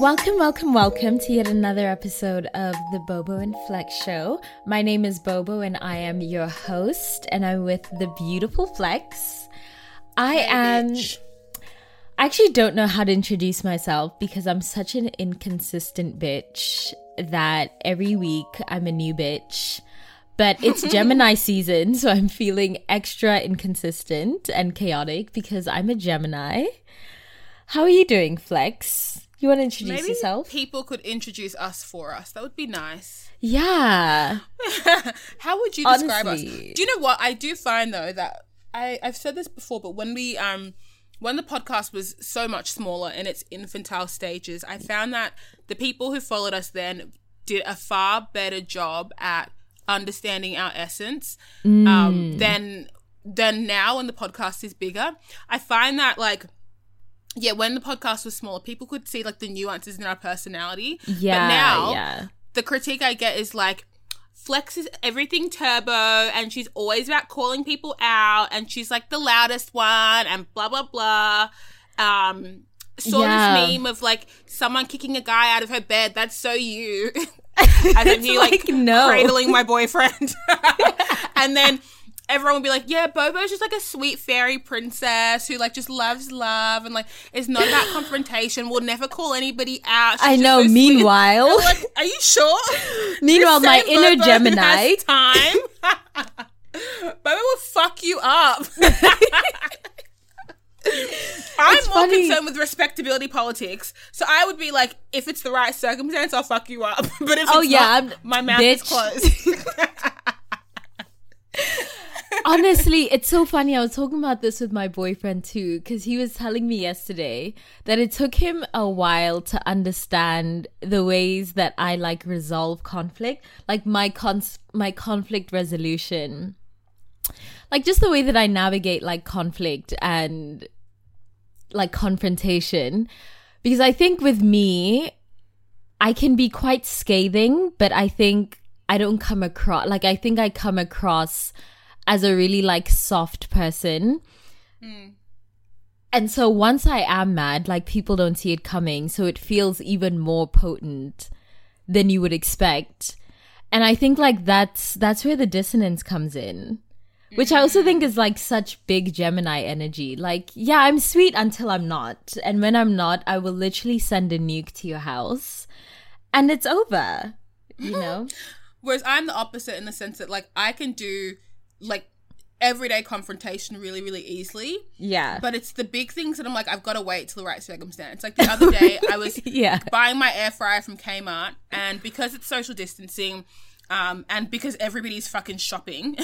Welcome, welcome, welcome to yet another episode of the Bobo and Flex Show. My name is Bobo and I am your host, and I'm with the beautiful Flex. I am. I actually don't know how to introduce myself because I'm such an inconsistent bitch that every week I'm a new bitch. But it's Gemini season, so I'm feeling extra inconsistent and chaotic because I'm a Gemini. How are you doing, Flex? You want to introduce Maybe yourself? people could introduce us for us. That would be nice. Yeah. How would you describe Honestly. us? Do you know what I do find though that I I've said this before, but when we um when the podcast was so much smaller in its infantile stages, I found that the people who followed us then did a far better job at understanding our essence um, than than now when the podcast is bigger. I find that like yeah, when the podcast was smaller, people could see like the nuances in our personality. Yeah. But now yeah. the critique I get is like Flex is everything turbo and she's always about calling people out and she's like the loudest one and blah blah blah. Um saw Yeah. this meme of like someone kicking a guy out of her bed. That's so you. and then he like, like, no. cradling my boyfriend. and then everyone would be like, Yeah, Bobo's just like a sweet fairy princess who like just loves love and like is not about confrontation, will never call anybody out. She's I know. so. Meanwhile, like, are you sure? meanwhile, my inner Bobo Gemini. time. Bobo will fuck you up. I'm It's more funny. concerned with respectability politics, so I would be like, if it's the right circumstance, I'll fuck you up. But if Oh, it's yeah, not, my mouth is closed. Honestly, it's so funny. I was talking about this with my boyfriend too, because he was telling me yesterday that it took him a while to understand the ways that I like resolve conflict, like my cons- my conflict resolution, like just the way that I navigate like conflict and like confrontation. Because I think with me, I can be quite scathing, but I think I don't come across like I think I come across as a really like soft person. Hmm. And so once I am mad, like people don't see it coming, so it feels even more potent than you would expect. And I think like that's that's where the dissonance comes in. Which I also think mm. is like such big Gemini energy. Like, yeah, I'm sweet until I'm not. And when I'm not, I will literally send a nuke to your house and it's over. You know? Whereas I'm the opposite in the sense that like I can do like everyday confrontation really, really easily. Yeah. But it's the big things that I'm like, I've got to wait till the right circumstance. Like the other day, I was Yeah. buying my air fryer from Kmart, and because it's social distancing, um, and because everybody's fucking shopping,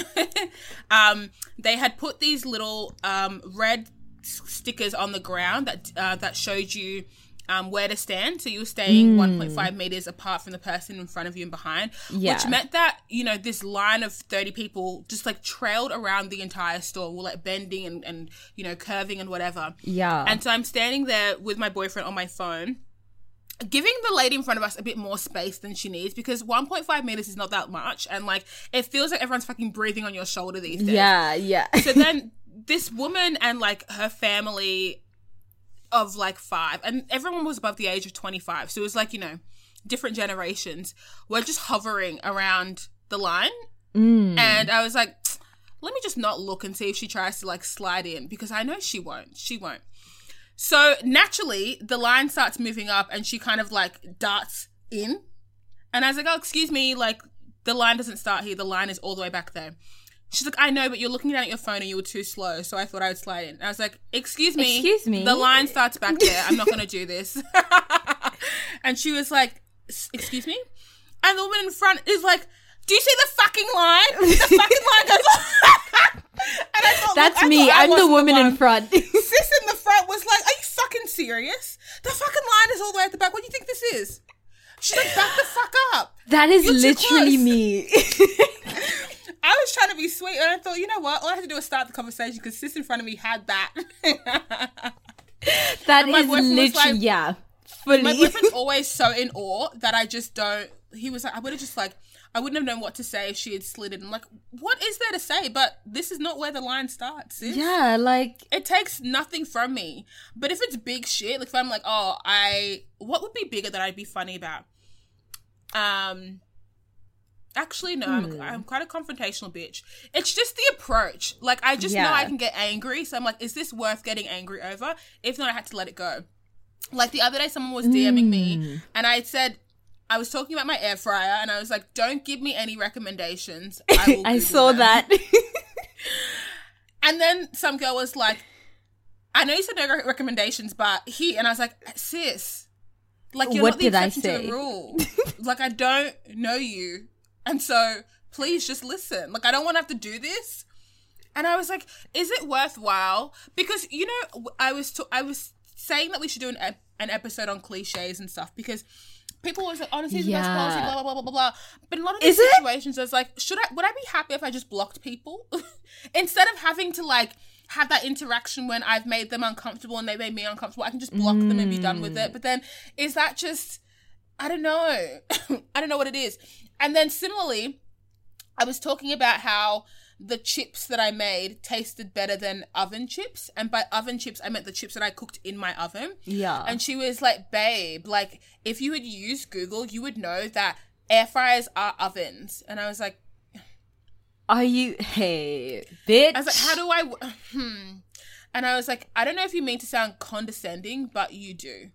um, they had put these little um, red stickers on the ground that uh, that showed you. Um, where to stand, so you were staying 1.5 meters apart from the person in front of you and behind, Yeah. which meant that you know this line of 30 people just like trailed around the entire store, were like bending and, and you know curving and whatever. Yeah. And so I'm standing there with my boyfriend on my phone, giving the lady in front of us a bit more space than she needs because 1.5 meters is not that much. And like, it feels like everyone's fucking breathing on your shoulder these days. yeah, yeah. So then this woman and like her family of like five, and everyone was above the age of 25. So it was like, you know, different generations were just hovering around the line. Mm. And I was like, let me just not look and see if she tries to like slide in because I know she won't. She won't. So naturally, the line starts moving up and she kind of like darts in. And I was like, oh, excuse me, like the line doesn't start here. The line is all the way back there. She's like, I know, but you're looking down at your phone and you were too slow. So I thought I would slide in. I was like, excuse me. Excuse me? The line starts back there. I'm not going to do this. and she was like, excuse me? And the woman in front is like, do you see the fucking line? The fucking line goes And I thought, That's look, I me. I'm the woman in front. Sis in the front was like, "Are you fucking serious? The fucking line is all the at the back. What do you think this is?" She's like, "Back the fuck up." that is literally me. I was trying to be sweet, and I thought, you know what? All I had to do was start the conversation because sis in front of me had that. That my is was literally like- yeah. My Fully. boyfriend's always so in awe that I just don't. He was like, I would have just like, I wouldn't have known what to say if she had slid it. I'm like, what is there to say? But this is not where the line starts. sis. yeah, like It takes nothing from me. But if it's big shit, like if I'm like, oh, I, what would be bigger that I'd be funny about? Um, actually, no, Hmm. I'm, I'm quite a confrontational bitch. It's just the approach. Like, I just know I can get angry. So I'm like, is this worth getting angry over? If not, I had to let it go. Like the other day, someone was DMing Hmm. me, and I had said, I was talking about my air fryer, and I was like, don't give me any recommendations. I, will I saw them." that. And then some girl was like, I know you said no recommendations, but he and I was like, sis, like you're What not the did I exception to say? the rule. like I don't know you, and so please just listen. Like I don't want to have to do this. And I was like, is it worthwhile? Because you know, I was t- I was saying that we should do an ep- an episode on cliches and stuff because. People always like, honesty is the best policy, blah, blah, blah, blah, blah, blah. But in a lot of these Is it? situations, it's like, should I, would I be happy if I just blocked people? Instead of having to like have that interaction when I've made them uncomfortable and they made me uncomfortable, I can just block them and be done with it. Mm. But then is that just, I don't know. I don't know what it is. And then similarly, I was talking about how the chips that I made tasted better than oven chips. And by oven chips, I meant the chips that I cooked in my oven. yeah. And she was like, babe, like, if you had used Google, you would know that air fryers are ovens. And I was like, Are you hey bitch? I was like, how do I, hmm. And I was like, I don't know if you mean to sound condescending, but you do.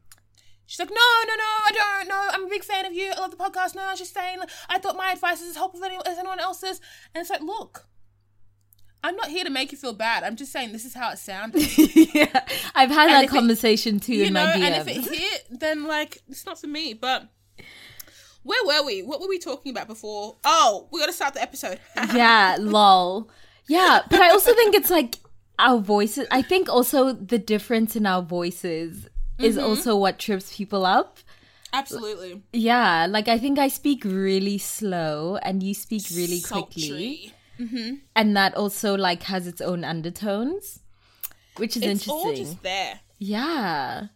She's like, no, no, no, I don't. No, I'm a big fan of you. I love the podcast. No, I was just saying, like, I thought my advice is as helpful as anyone else's. And it's like, look, I'm not here to make you feel bad. I'm just saying this is how it sounded. yeah. I've had And that if it- conversation too you in know, my DMs. and if it hit, then like it's not for me. But where were we? What were we talking about before? Oh, we got to start the episode. yeah, lol. Yeah, but I also think it's like our voices. I think also the difference in our voices is Mm-hmm. also what trips people up. Absolutely, Yeah, like I think I speak really slow and you speak really quickly. Sultry. And that also like has its own undertones, which is It's all interesting. just there. Yeah.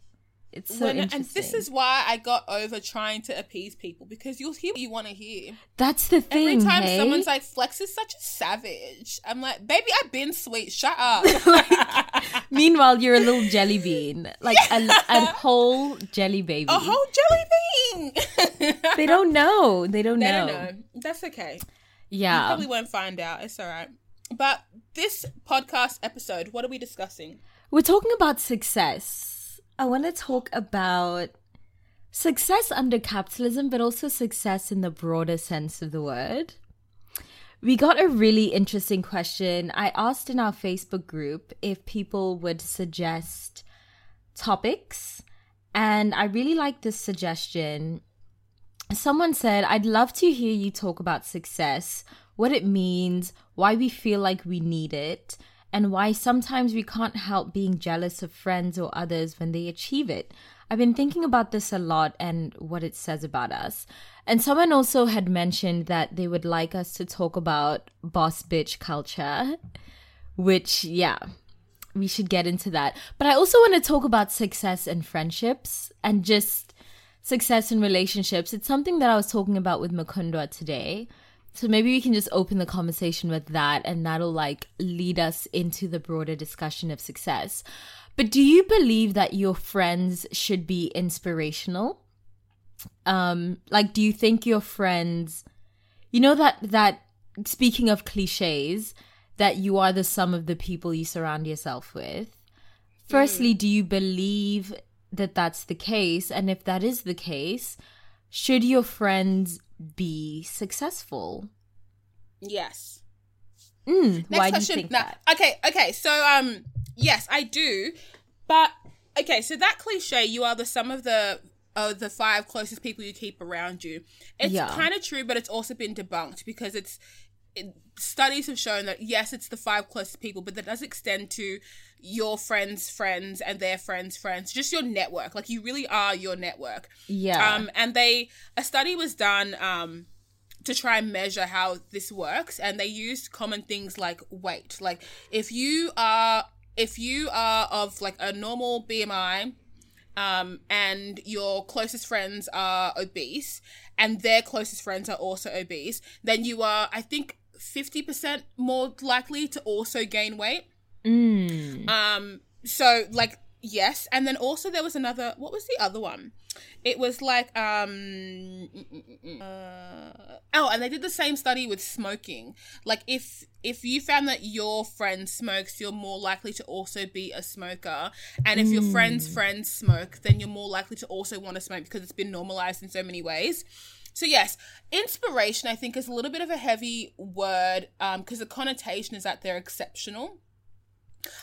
It's so When- interesting. and this is why I got over trying to appease people because you'll hear what you want to hear. That's the thing. Every time hey? someone's like, "Flex is such a savage," I'm like, "Baby, I've been sweet. Shut up." Meanwhile, you're a little jelly bean, like a, a whole jelly baby. a whole jelly bean. They don't know. They don't They know. don't know. That's okay. You Yeah. probably won't find out. It's all right. But this podcast episode, what are we discussing? We're talking about success. I want to talk about success under capitalism, but also success in the broader sense of the word. We got a really interesting question. I asked in our Facebook group if people would suggest topics, and I really like this suggestion. Someone said, I'd love to hear you talk about success, what it means, why we feel like we need it, and why sometimes we can't help being jealous of friends or others when they achieve it. I've been thinking about this a lot and what it says about us. And someone also had mentioned that they would like us to talk about boss bitch culture, which, yeah, we should get into that. But I also want to talk about success and friendships and just success in relationships. It's something that I was talking about with Mukundwa today. So maybe we can just open the conversation with that and that'll like lead us into the broader discussion of success. But do you believe that your friends should be inspirational? Um like do you think your friends you know that that speaking of clichés that you are the sum of the people you surround yourself with? Firstly, do you believe that that's the case? And if that is the case, should your friends be successful? Yes. Mm, Next why do you question. that? Okay, okay. So um yes, I do. But okay, so that cliche, you are the sum of the of the five closest people you keep around you. It's Yeah. kind of true, but it's also been debunked because it's it, studies have shown that yes, it's the five closest people, but that does extend to your friends' friends and their friends' friends, just your network. Like you really are your network. Yeah. Um, and they a study was done um to try and measure how this works, and they used common things like weight. Like if you are if you are of like a normal BMI, um, and your closest friends are obese, and their closest friends are also obese, then you are, I think, fifty percent more likely to also gain weight. Mm. Um, so like yes, and then also there was another. What was the other one? It was like um, uh, oh, and they did the same study with smoking. Like if if you found that your friend smokes, you're more likely to also be a smoker, and if your friend's friends smoke, then you're more likely to also want to smoke because it's been normalized in so many ways. So yes, inspiration I think is a little bit of a heavy word um, because the connotation is that they're exceptional.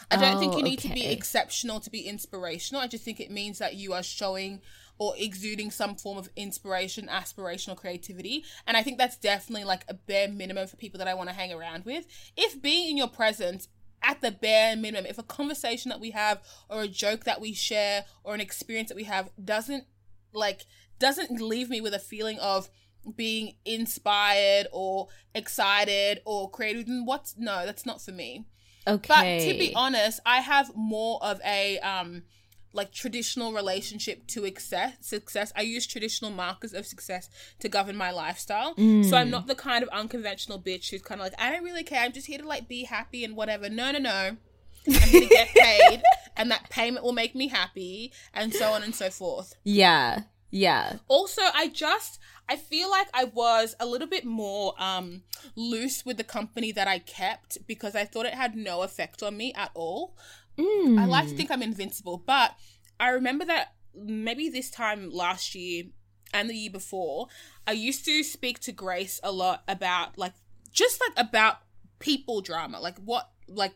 I don't think Oh, you need to be exceptional to be inspirational. I just think it means that you are showing or exuding some form of inspiration, aspirational creativity. And I think that's definitely like a bare minimum for people that I want to hang around with. If being in your presence, at the bare minimum, if a conversation that we have or a joke that we share or an experience that we have doesn't like doesn't leave me with a feeling of being inspired or excited or creative what's no that's not for me Okay. but to be honest, I have more of a um like traditional relationship to success. Success. I use traditional markers of success to govern my lifestyle. So I'm not the kind of unconventional bitch who's kind of like, I don't really care. I'm just here to like be happy and whatever. No, no, no. I'm here to get paid, and that payment will make me happy, and so on and so forth yeah. Yeah. also i just i feel like i was a little bit more um loose with the company that i kept because i thought it had no effect on me at all Mm. i like to think i'm invincible but i remember that maybe this time last year and the year before i used to speak to grace a lot about like just like about people drama like what like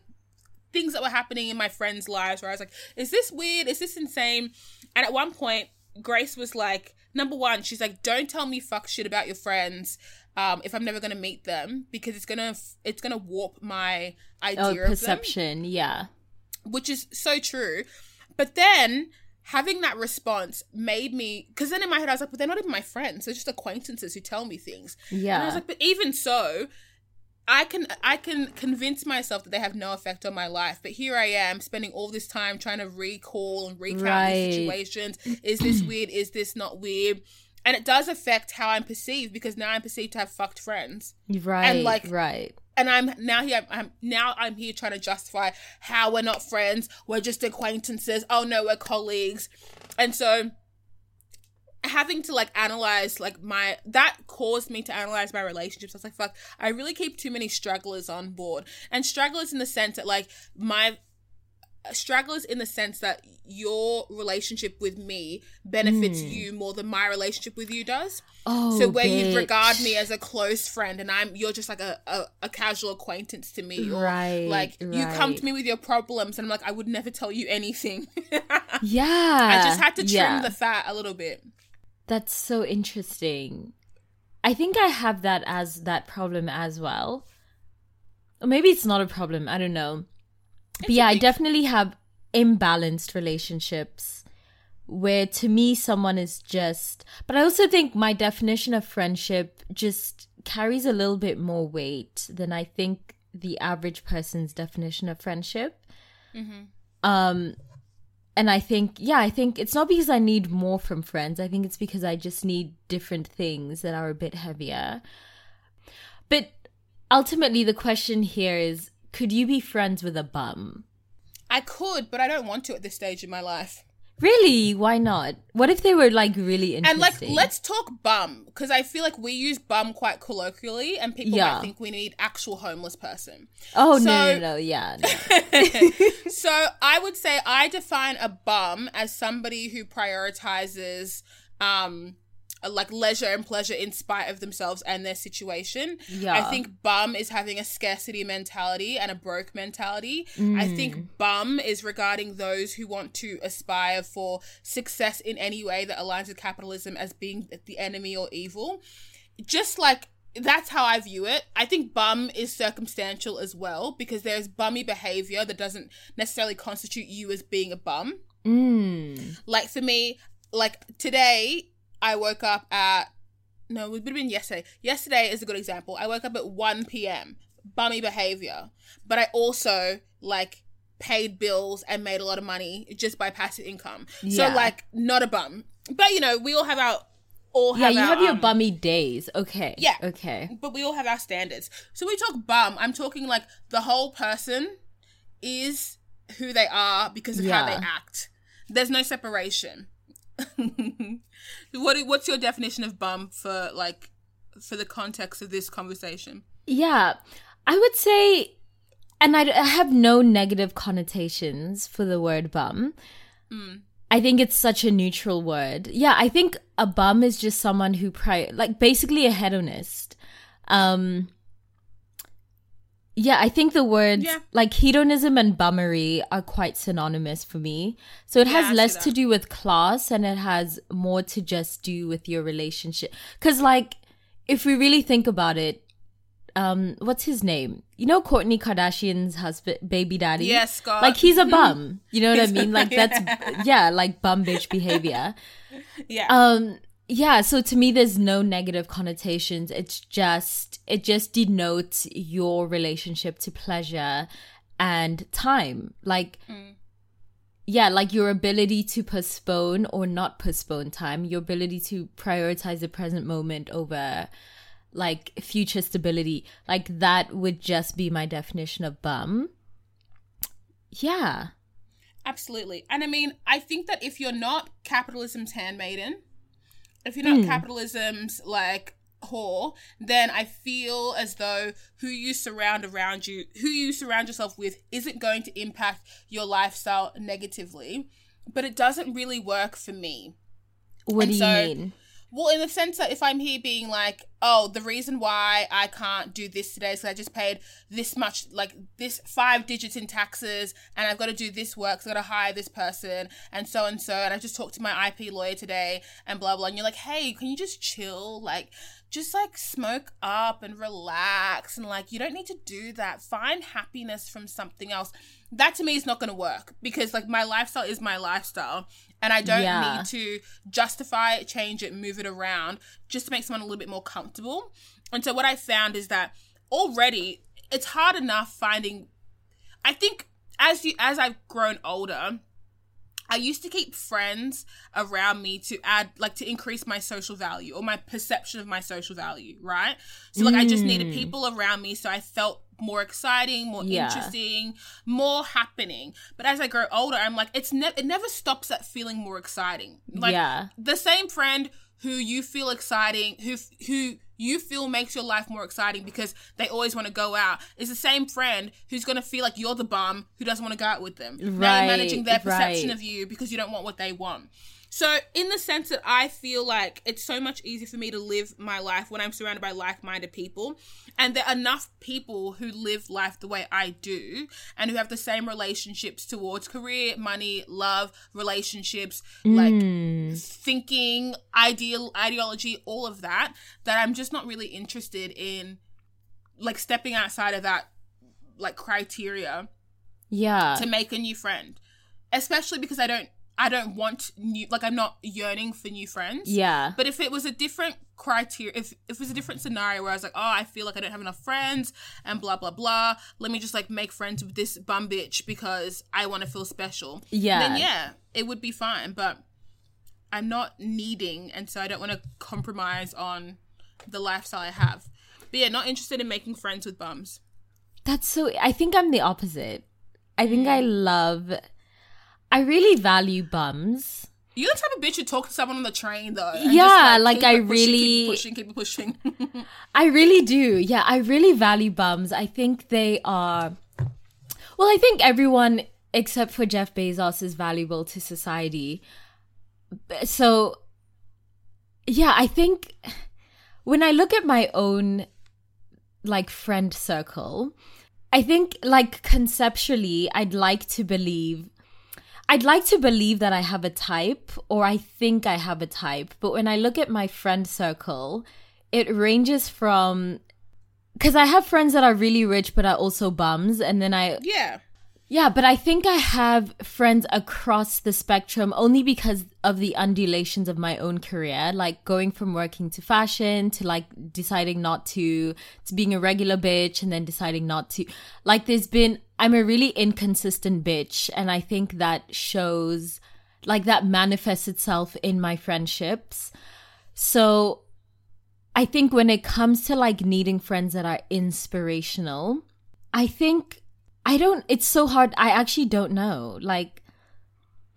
things that were happening in my friends' lives where I was like, is this weird? Is this insane? And at one point, Grace was like, number one, she's like, don't tell me fuck shit about your friends um, if I'm never gonna meet them because it's gonna it's gonna warp my idea Oh, of them, perception. Yeah. which is so true. But then having that response made me because then in my head I was like, but they're not even my friends; they're just acquaintances who tell me things. And I was like, but even so, I can I can convince myself that they have no effect on my life. But here I am spending all this time trying to recall and recount Right. situations. Is this weird? Is this not weird? And it does affect how I'm perceived because now I'm perceived to have fucked friends. Right. And like- right. And I'm now here. I'm now I'm here trying to justify how we're not friends. We're just acquaintances. Oh no, we're colleagues. And so having to like analyze like my that caused me to analyze my relationships. I was like, fuck, I really keep too many stragglers on board. And stragglers in the sense that like my stragglers in the sense that your relationship with me benefits hmm. you more than my relationship with you does. Oh, so where you regard me as a close friend and I'm you're just like a, a, a casual acquaintance to me. Or Right, like you come to me with your problems and I'm like, I would never tell you anything. Yeah. I just had to trim yeah. the fat a little bit. That's so interesting. I think I have that as that problem as well. Or maybe it's not a problem. I don't know. But yeah, I definitely have imbalanced relationships where to me someone is just but I also think my definition of friendship just carries a little bit more weight than I think the average person's definition of friendship. Um and I think, yeah, I think it's not because I need more from friends. I think it's because I just need different things that are a bit heavier. But ultimately, the question here is could you be friends with a bum? I could, but I don't want to at this stage in my life. Really? Why not? What if they were like really interesting? And like, let's talk bum because I feel like we use bum quite colloquially, and people Yeah. might think we need actual homeless person. oh, no, no, no, yeah. no. so I would say I define a bum as somebody who prioritizes um like leisure and pleasure in spite of themselves and their situation. Yeah. I think bum is having a scarcity mentality and a broke mentality. I think bum is regarding those who want to aspire for success in any way that aligns with capitalism as being the enemy or evil. Just like that's how I view it. I think bum is circumstantial as well because there's bummy behavior that doesn't necessarily constitute you as being a bum. Mm. Like for me, like today, I woke up at no, it would have been yesterday. Yesterday is a good example. I woke up at 1 p.m. Bummy behavior. But I also like paid bills and made a lot of money just by passive income. Yeah. So like not a bum. But you know, we all have our all Yeah, have you our, have your um, bummy days. Okay. Yeah. Okay. but we all have our standards. So we talk bum, I'm talking like the whole person is who they are because of how they act. There's no separation. what what's your definition of bum for like for the context of this conversation? Yeah. I would say, and I, I have no negative connotations for the word bum. Mm. I think it's such a neutral word. Yeah, I think a bum is just someone who pri like basically a hedonist. Um Yeah, I think the words Yeah. like hedonism and bummery are quite synonymous for me. So it Yeah, has less to do with class and it has more to just do with your relationship. Cuz like if we really think about it, um what's his name? You know Kourtney Kardashian's husband baby daddy? Yes, Scott. Like he's a bum. You know what I mean? Like that's yeah, like bum bitch behavior. Yeah. Um yeah, so to me there's no negative connotations. It's just it just denotes your relationship to pleasure and time. Like mm. yeah, like your ability to postpone or not postpone time, your ability to prioritize the present moment over like future stability. Like that would just be my definition of bum. Yeah. Absolutely. And I mean, I think that if you're not capitalism's handmaiden, if you're not hmm. capitalism's like whore, then I feel as though who you surround around you, who you surround yourself with, isn't going to impact your lifestyle negatively. But it doesn't really work for me. What And do you so- mean? Well, in the sense that if I'm here being like, oh, the reason why I can't do this today is 'cause I just paid this much, like this five digits in taxes, and I've got to do this work, so I've got to hire this person, and so and so, and I just talked to my IP lawyer today, and blah blah. And you're like, hey, can you just chill, like, just like smoke up and relax, and like, you don't need to do that. Find happiness from something else. That to me is not going to work because like my lifestyle is my lifestyle, and I don't Yeah. need to justify it, change it, move it around just to make someone a little bit more comfortable. And so what I found is that already it's hard enough finding I think as you as I've grown older, I used to keep friends around me to add like to increase my social value or my perception of my social value, right? So like I just needed mm. people around me so I felt more exciting, more Yeah. interesting, more happening. But as I grow older, I'm like it's ne- it never stops at feeling more exciting. Like Yeah. the same friend who you feel exciting, who who you feel makes your life more exciting because they always want to go out, is the same friend who's going to feel like you're the bum who doesn't want to go out with them. now Right, you're managing their perception right. of you because you don't want what they want. So, in the sense that I feel like it's so much easier for me to live my life when I'm surrounded by like minded people, and there are enough people who live life the way I do and who have the same relationships towards career, money, love, relationships, like mm. thinking, ideal, ideology, all of that, that I'm just not really interested in like stepping outside of that like criteria Yeah. to make a new friend especially because i don't i don't want new like i'm not yearning for new friends yeah. but if it was a different criteria if, if it was a different scenario where i was like oh i feel like i don't have enough friends and blah blah blah let me just like make friends with this bum bitch because i want to feel special Yeah. then yeah it would be fine but i'm not needing and so i don't want to compromise on the lifestyle i have but yeah not interested in making friends with bums That's so I think I'm the opposite. I think I mm. love I really value bums. You're the type of bitch who talk to someone on the train though. Yeah, like, keep I pushing, really- keep pushing, keep pushing. I really do. Yeah, I really value bums. I think they are Well, I think everyone except for Jeff Bezos is valuable to society. So yeah, I think when I look at my own like friend circle, I think like conceptually I'd like to believe I'd like to believe that I have a type or I think I have a type, but when I look at my friend circle, it ranges from because I have friends that are really rich but are also bums, and then I Yeah. Yeah, but I think I have friends across the spectrum only because of the undulations of my own career, like going from working to fashion to like deciding not to to being a regular bitch and then deciding not to. Like there's been I'm a really inconsistent bitch and I think that shows like that manifests itself in my friendships. So I think when it comes to like needing friends that are inspirational, I think I don't, it's so hard. I actually don't know. Like,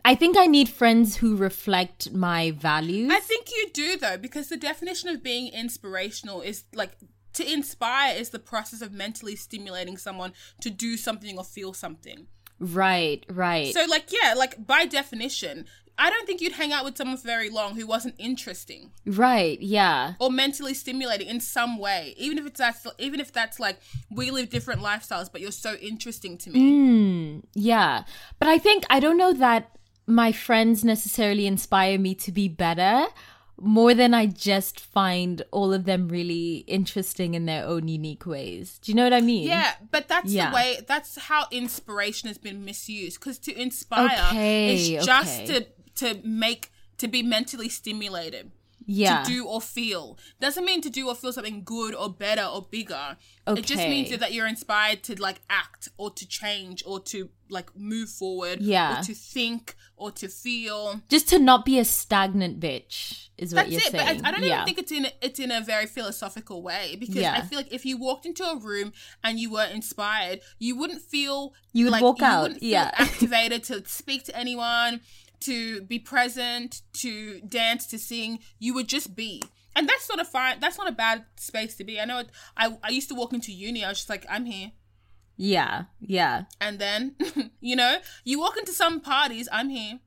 I think I need friends who reflect my values. I think you do though, because the definition of being inspirational is like to inspire is the process of mentally stimulating someone to do something or feel something. right, right. So like yeah, like by definition, I don't think you'd hang out with someone for very long who wasn't interesting right, yeah. or mentally stimulating in some way. Even if it's that's even if that's like we live different lifestyles, but you're so interesting to me. Mm, yeah. But I think, I don't know that my friends necessarily inspire me to be better more than I just find all of them really interesting in their own unique ways. Do you know what I mean? Yeah, but that's Yeah. the way. That's how inspiration has been misused. Because to inspire Okay, is just okay. to to make to be mentally stimulated. Yeah. To do or feel doesn't mean to do or feel something good or better or bigger. Okay. It just means that you're inspired to like act or to change or to like move forward. Yeah. Or to think or to feel. just to not be a stagnant bitch is what That's you're it. But. I, I don't yeah. even think it's in it's in a very philosophical way because Yeah. I feel like if you walked into a room and you were inspired, you wouldn't feel You would like, walk you out, Wouldn't feel yeah. activated to speak to anyone, to be present, to dance, to sing. You would just be. And that's not a fine. That's not a bad space to be. I know. It, I I used to walk into uni. I was just like, I'm here. yeah, yeah. And then, you know, you walk into some parties, I'm here.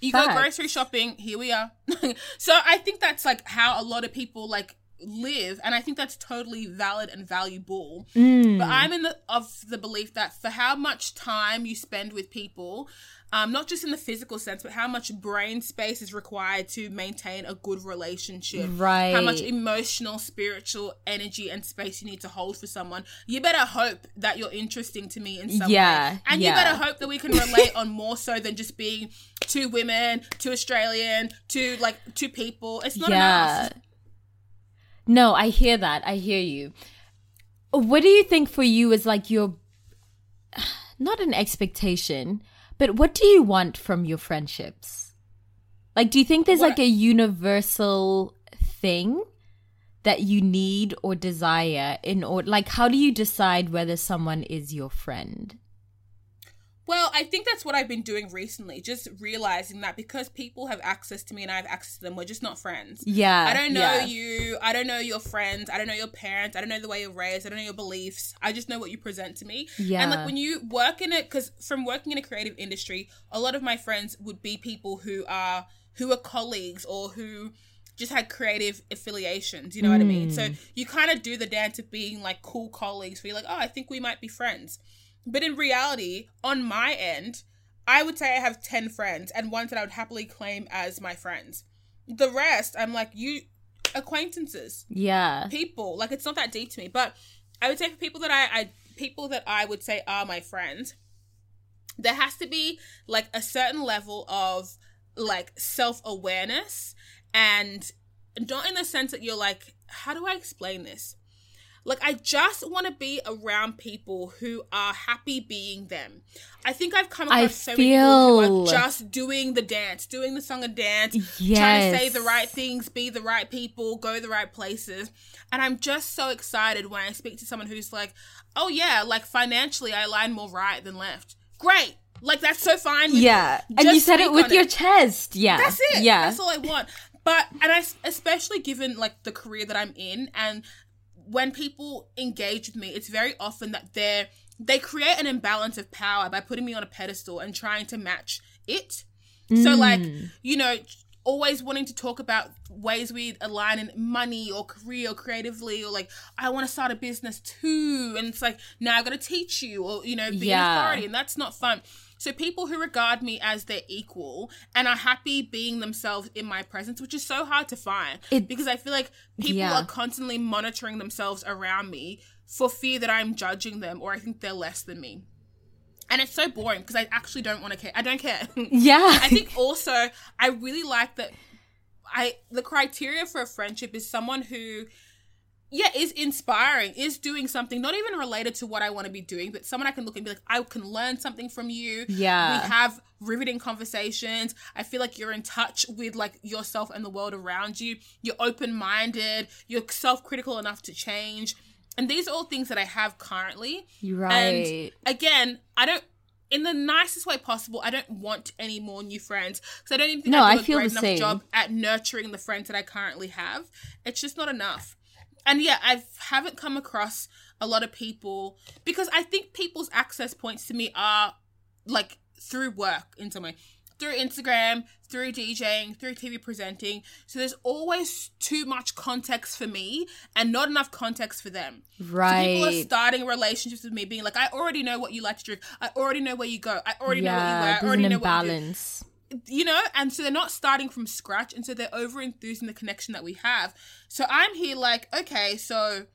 You go grocery shopping, here we are. so I think that's like how a lot of people like live, and I think that's totally valid and valuable. Mm. But I'm in the of the belief that for how much time you spend with people, um, not just in the physical sense, but how much brain space is required to maintain a good relationship. right How much emotional, spiritual energy and space you need to hold for someone. You better hope that you're interesting to me in some Yeah, way. And yeah. you better hope that we can relate on more so than just being two women, two Australian, two like two people. It's not yeah. enough. No, I hear that. I hear you. What do you think for you is like your not an expectation, but what do you want from your friendships? Like do you think there's What- like a universal thing that you need or desire in order like how do you decide whether someone is your friend? Well, I think that's what I've been doing recently, just realizing that because people have access to me and I have access to them, we're just not friends. Yeah. I don't know yeah. you. I don't know your friends. I don't know your parents. I don't know the way you're raised. I don't know your beliefs. I just know what you present to me. Yeah. And like when you work in it, because from working in a creative industry, a lot of my friends would be people who are who are colleagues or who just had creative affiliations. You know what I mean? So mm. you kind of do the dance of being like cool colleagues, where you're like, oh, I think we might be friends. But in reality, on my end, I would say I have 10 friends and ones that I would happily claim as my friends. The rest, I'm like, you acquaintances, Yeah. people. Like, it's not that deep to me. But I would say for people that I, I people that I would say are my friends, there has to be like a certain level of like self awareness and not in the sense that you're like, how do I explain this? Like, I just want to be around people who are happy being them. I think I've come I across so many people who are just doing the dance, doing the song and dance, trying to say the right things, be the right people, go the right places. And I'm just so excited when I speak to someone who's like, oh, yeah, like financially, I align more right than left. Great. Like, that's so fine. with Yeah. And you said it with your chest. Yeah. that's it. Yeah. That's all I want. But and I especially given like the career that I'm in and when people engage with me, it's very often that they're they create an imbalance of power by putting me on a pedestal and trying to match it. So like, Mm. you know, always wanting to talk about ways we align in money or career or creatively or like I want to start a business too and it's like now I've got to teach you or you know be Yeah. an authority and that's not fun. So people who regard me as their equal and are happy being themselves in my presence, which is so hard to find It- because I feel like people Yeah. are constantly monitoring themselves around me for fear that I'm judging them or I think they're less than me. And it's so boring because I actually don't want to care. I don't care. Yeah. I think also I really like that I the criteria for a friendship is someone who yeah, is inspiring, is doing something not even related to what I want to be doing, but someone I can look and be like, I can learn something from you. Yeah. We have riveting conversations. I feel like you're in touch with like yourself and the world around you. You're open-minded, you're self-critical enough to change. And these are all things that I have currently. right. And again, I don't in the nicest way possible. I don't want any more new friends because I don't even think No, I do I a feel great enough same. job at nurturing the friends that I currently have. It's just not enough. And yeah, I haven't come across a lot of people because I think people's access points to me are like through work in some way, through Instagram, through DJing, through TV presenting. So there's always too much context for me and not enough context for them. So people are starting relationships with me, being like, I already know what you like to drink. I already know where you go. I already know what you yeah. wear. I already know what you do. You know, and so they're not starting from scratch, and so they're over enthused in the connection that we have. So I'm here like, okay, so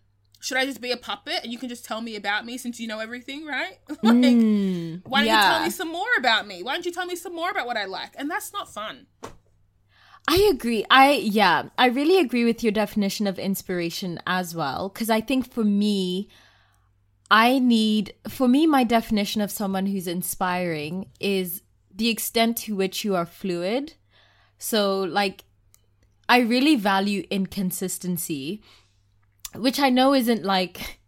should I just be a puppet and you can just tell me about me since you know everything, right? like, Mm, why don't you tell me some more about me? Why don't you tell me some more about what I like? And that's not fun. I agree. I yeah, I really agree with your definition of inspiration as well cuz I think for me I need for me my definition of someone who's inspiring is the extent to which you are fluid. So like I really value inconsistency, which I know isn't like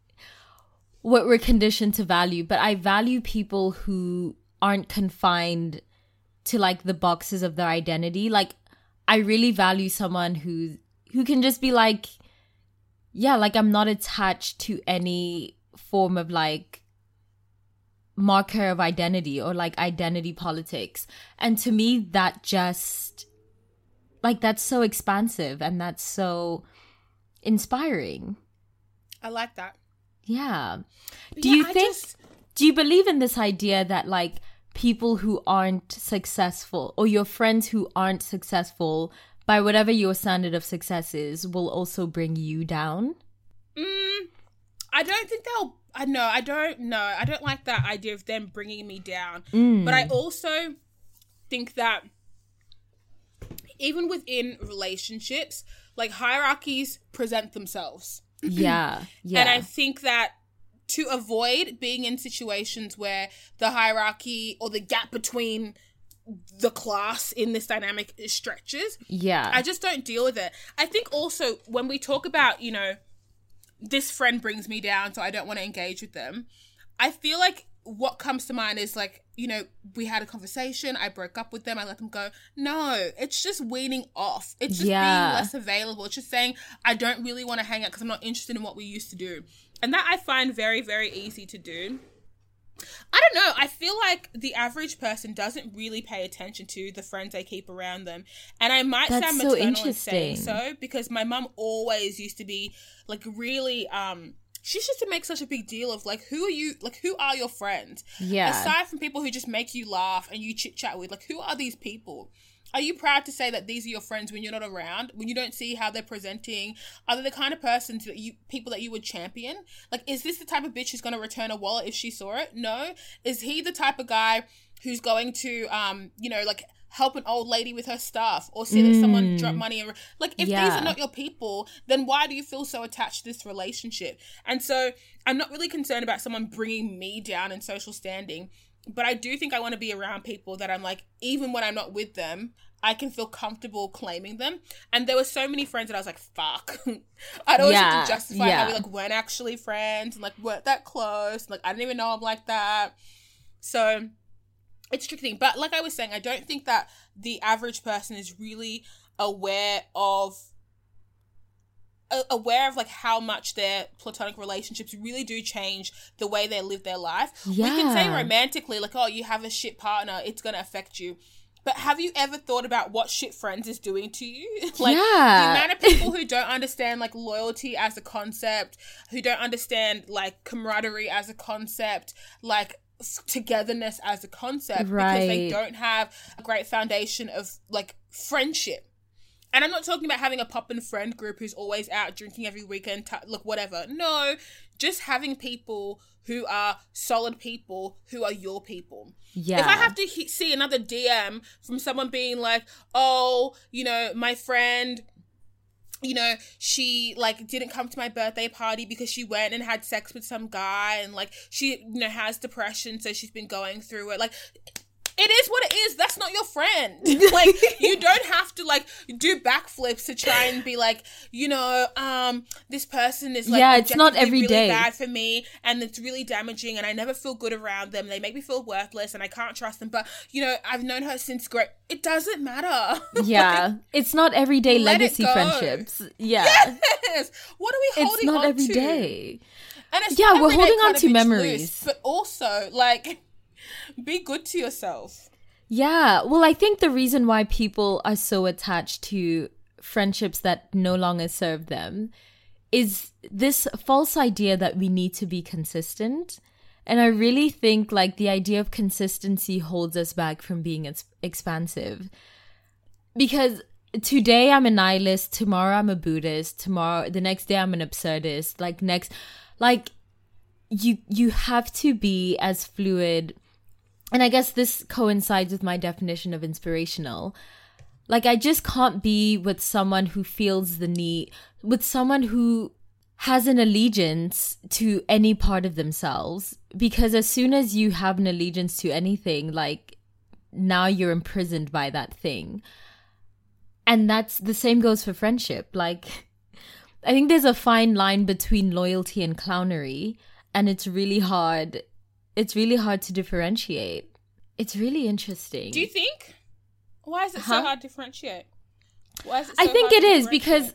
what we're conditioned to value, but I value people who aren't confined to like the boxes of their identity. Like I really value someone who who can just be like yeah, like I'm not attached to any form of like marker of identity or like identity politics. And to me that just like that's so expansive and that's so inspiring. I like that. Yeah. But Do yeah, you I think just- do you believe in this idea that like people who aren't successful or your friends who aren't successful by whatever your standard of success is will also bring you down? I don't think they'll. I know. I don't know. I don't like that idea of them bringing me down. Mm. But I also think that even within relationships, like hierarchies present themselves. yeah. Yeah. And I think that to avoid being in situations where the hierarchy or the gap between the class in this dynamic stretches, yeah. I just don't deal with it. I think also when we talk about, you know, this friend brings me down, so I don't want to engage with them, I feel like what comes to mind is like, you know, we had a conversation, I broke up with them, I let them go. No, it's just weaning off. It's just Yeah. being less available. It's just saying, I don't really want to hang out because I'm not interested in what we used to do. And that I find very, very easy to do. I don't know. I feel like the average person doesn't really pay attention to the friends they keep around them. And I might That's sound so maternal in saying interesting. so because my mum always used to be like really um she used to make such a big deal of like who are you like who are your friends? yeah. Aside from people who just make you laugh and you chit chat with, like who are these people? Are you proud to say that these are your friends when you're not around? When you don't see how they're presenting? Are they the kind of persons that you people that you would champion? Like, is this the type of bitch who's gonna return a wallet if she saw it? No. Is he the type of guy who's going to um, you know, like help an old lady with her stuff or see that someone Mm. drop money and like if these are not your people then why do you feel so attached to this relationship and so i'm not really concerned about someone bringing me down in social standing but i do think i want to be around people that i'm like even when i'm not with them i can feel comfortable claiming them and there were so many friends that i was like fuck i'd always have to justify yeah. how we like weren't actually friends and like weren't that close like i didn't even know i'm like that so it's a tricky thing. But like I was saying, I don't think that the average person is really aware of aware of like how much their platonic relationships really do change the way they live their life. We can say romantically, like, oh, you have a shit partner, it's gonna affect you. but have you ever thought about what shit friends is doing to you? like Yeah. the amount of people who don't understand like loyalty as a concept, who don't understand like camaraderie as a concept, like togetherness as a concept because they don't have a great foundation of like friendship. And I'm not talking about having a pop and friend group who's always out drinking every weekend, t- look, whatever. No, just having people who are solid people who are your people. Yeah. If I have to he- see another DM from someone being like, oh, you know, my friend, you know, she like didn't come to my birthday party because she went and had sex with some guy and like she, you know, has depression, so she's been going through it. Like, it is what it is. That's not your friend. like you don't have to like do backflips to try and be like, you know, um, this person is like Yeah, it's not every really day. bad for me and it's really damaging and I never feel good around them. They make me feel worthless and I can't trust them. But you know, I've known her since great. It doesn't matter. yeah. it's not everyday legacy friendships. Yeah. yes. What are we It's holding not on every to? day. And it's Yeah, we're holding on to memories. loose, but also like be good to yourself. Yeah. Well, I think the reason why people are so attached to friendships that no longer serve them is this false idea that we need to be consistent. And I really think like the idea of consistency holds us back from being ex- expansive. Because today I'm a nihilist, tomorrow I'm a Buddhist, tomorrow the next day I'm an absurdist, like next like you you have to be as fluid and I guess this coincides with my definition of inspirational. Like, I just can't be with someone who feels the need, with someone who has an allegiance to any part of themselves. Because as soon as you have an allegiance to anything, like, now you're imprisoned by that thing. And that's the same goes for friendship. Like, I think there's a fine line between loyalty and clownery, and it's really hard it's really hard to differentiate. It's really interesting. Do you think? Why is it Huh? so hard to differentiate? Why is it I think it is because?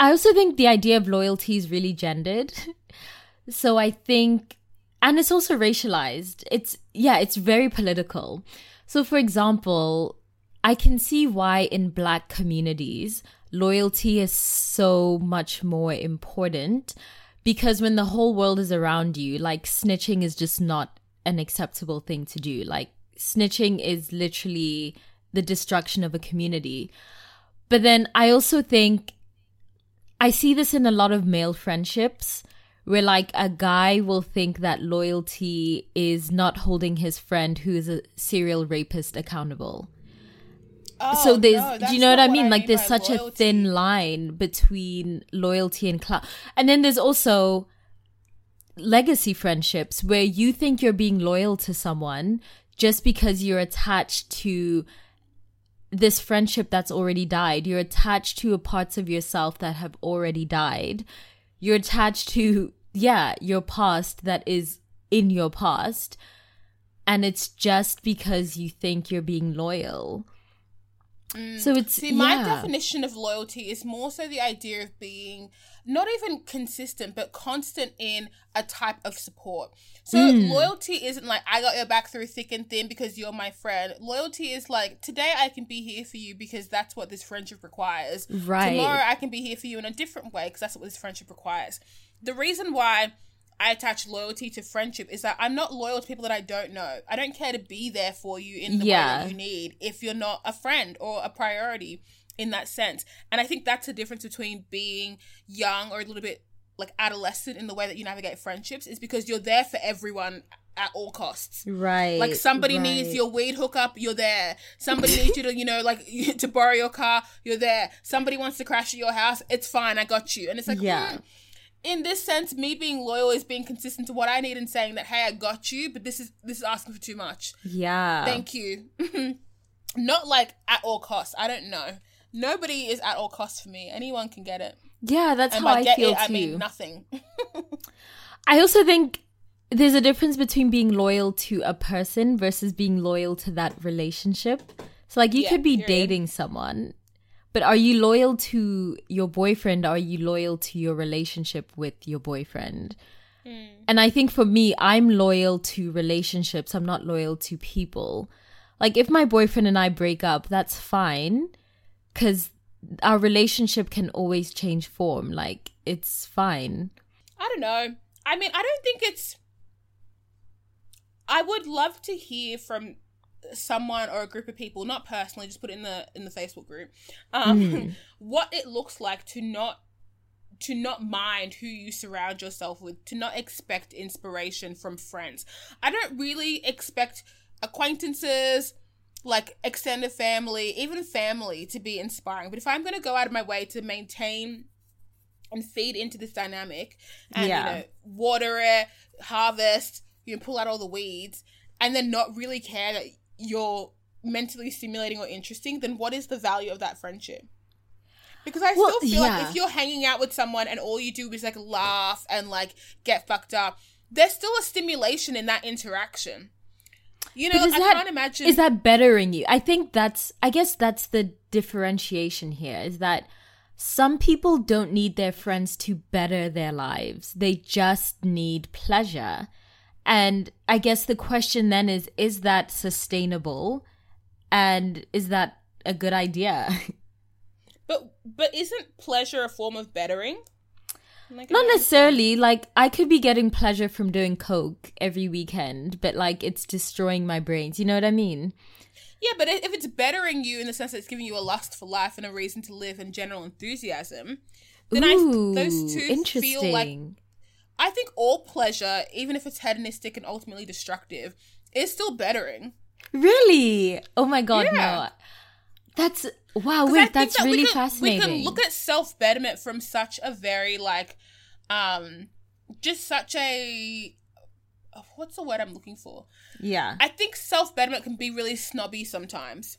I also think the idea of loyalty is really gendered. so I think and it's also racialized. It's yeah, it's very political. So for example, I can see why in black communities loyalty is so much more important because when the whole world is around you, like snitching is just not an acceptable thing to do. Like snitching is literally the destruction of a community. But then I also think I see this in a lot of male friendships where like a guy will think that loyalty is not holding his friend who is a serial rapist accountable. Oh, so there's no, do you know what I mean? Like by there's such a thin line between loyalty and clout. And then there's also legacy friendships where you think you're being loyal to someone just because you're attached to this friendship that's already died. You're attached to parts of yourself that have already died. You're attached to, yeah, your past that is in your past. And it's just because you think you're being loyal. So it's Mm. See, my yeah. definition of loyalty is more so the idea of being not even consistent, but constant in a type of support. So Hmm. loyalty isn't like I got your back through thick and thin because you're my friend. Loyalty is like today I can be here for you because that's what this friendship requires. Right. Tomorrow I can be here for you in a different way because that's what this friendship requires. The reason why I attach loyalty to friendship is that I'm not loyal to people that I don't know. I don't care to be there for you in the way that you need if you're not a friend or a priority in that sense. And I think that's the difference between being young or a little bit like adolescent in the way that you navigate friendships is because you're there for everyone at all costs. right. Like somebody right. needs your weed hookup, you're there. Somebody needs you to, you know, like to borrow your car, you're there. Somebody wants to crash at your house, it's fine, I got you. And it's like, Yeah. mm, in this sense, me being loyal is being consistent to what I need and saying that, hey, I got you, but this is this is asking for too much. Yeah. Thank you. Not like at all costs. I don't know. Nobody is at all costs for me. Anyone can get it. yeah, that's And how I get feel it, I mean nothing. I also think there's a difference between being loyal to a person versus being loyal to that relationship. So like you Yeah, could be period. dating someone, but are you loyal to your boyfriend are you loyal to your relationship with your boyfriend? Hmm. And I think for me, I'm loyal to relationships. I'm not loyal to people. Like if my boyfriend and I break up, that's fine cuz our relationship can always change form. Like it's fine. I don't know. I mean, I don't think it's I would love to hear from someone or a group of people, not personally, just put it in the in the Facebook group, um, mm. what it looks like to not to not mind who you surround yourself with, to not expect inspiration from friends. I don't really expect acquaintances, like extended family, even family to be inspiring. But if I'm going to go out of my way to maintain and feed into this dynamic and yeah. you know water it, harvest, you know, pull out all the weeds, and then not really care that you're mentally stimulating or interesting, then what is the value of that friendship? Because I well, still feel yeah. like if you're hanging out with someone and all you do is like laugh and like get fucked up, there's still a stimulation in that interaction. You know, I that, can't imagine. Is that bettering you? I think that's, I guess that's the differentiation here is that some people don't need their friends to better their lives, they just need pleasure. And I guess the question then is is that sustainable? And is that a good idea? But but isn't pleasure a form of bettering? Like, Not necessarily. Like I could be getting pleasure from doing coke every weekend, but like it's destroying my brains. You know what I mean? Yeah, but if it's bettering you in the sense that it's giving you a lust for life and a reason to live and general enthusiasm, then Ooh, I those two feel like I think all pleasure, even if it's hedonistic and ultimately destructive, is still bettering. Really? Oh my god, yeah. no. That's wow, wait, that's that really can, fascinating. We can look at self betterment from such a very like um just such a what's the word I'm looking for? Yeah. I think self betterment can be really snobby sometimes.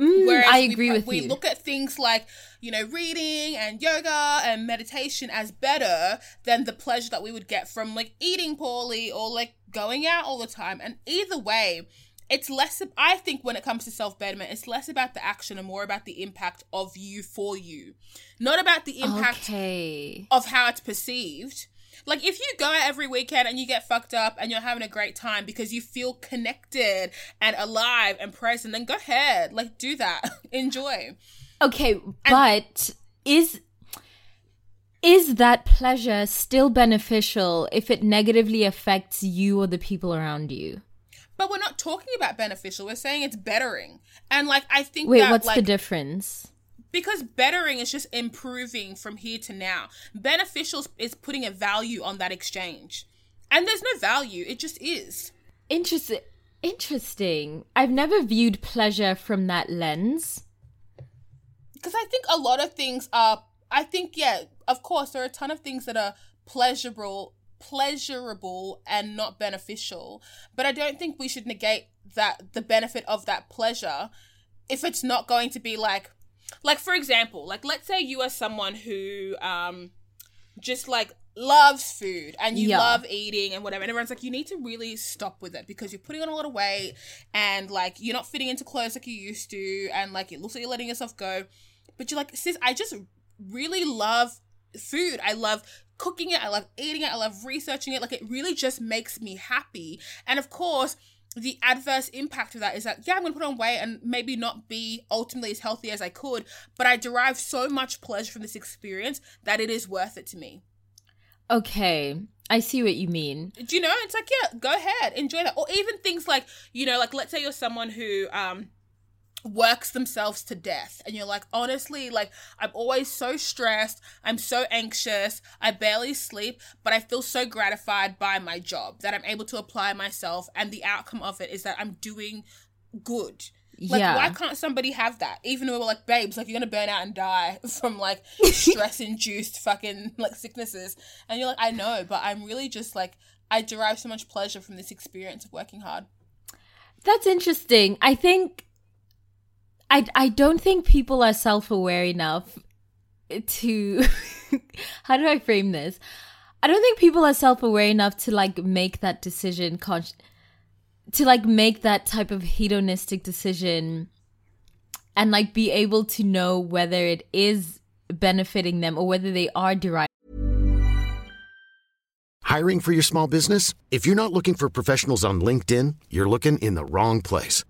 Mm, Whereas I agree we, with we you. look at things like, you know, reading and yoga and meditation as better than the pleasure that we would get from like eating poorly or like going out all the time. And either way, it's less i think when it comes to self-betterment it's less about the action and more about the impact of you for you not about the impact okay. of how it's perceived like if you go out every weekend and you get fucked up and you're having a great time because you feel connected and alive and present, then go ahead. Like do that. Enjoy. Okay, and- but is is that pleasure still beneficial if it negatively affects you or the people around you? But we're not talking about beneficial. We're saying it's bettering. And like I think Wait, that, what's like, the difference? Because bettering is just improving from here to now. Beneficial is putting a value on that exchange. And there's no value, it just is. Interesting. Interesting. I've never viewed pleasure from that lens. Because I think a lot of things are, I think, yeah, of course, there are a ton of things that are pleasurable pleasurable and not beneficial but i don't think we should negate that the benefit of that pleasure if it's not going to be like like for example like let's say you are someone who um just like loves food and you yeah. love eating and whatever and everyone's like you need to really stop with it because you're putting on a lot of weight and like you're not fitting into clothes like you used to and like it looks like you're letting yourself go. But you're like sis i just really love food. I love cooking it. I love eating it. I love researching it. Like it really just makes me happy. And of course the adverse impact of that is that yeah i'm going to put on weight and maybe not be ultimately as healthy as i could but i derive so much pleasure from this experience that it is worth it to me. Okay i see what you mean. Do you know? It's like yeah go ahead enjoy that. Or even things like you know like let's say you're someone who um works themselves to death. And you're like honestly like i'm always so stressed. I'm so anxious. I barely sleep but i feel so gratified by my job that i'm able to apply myself. And the outcome of it is that i'm doing good. Like yeah. why can't somebody have that? Even though we're like babes like you're gonna burn out and die from like stress induced fucking like sicknesses. And you're like i know but i'm really just like i derive so much pleasure from this experience of working hard. That's interesting. I think I I don't think people are self aware enough to how do I frame this? I don't think people are self aware enough to like make that decision con- to like make that type of hedonistic decision and like be able to know whether it is benefiting them or whether they are deriving Hiring for your small business? If you're not looking for professionals on LinkedIn, you're looking in the wrong place.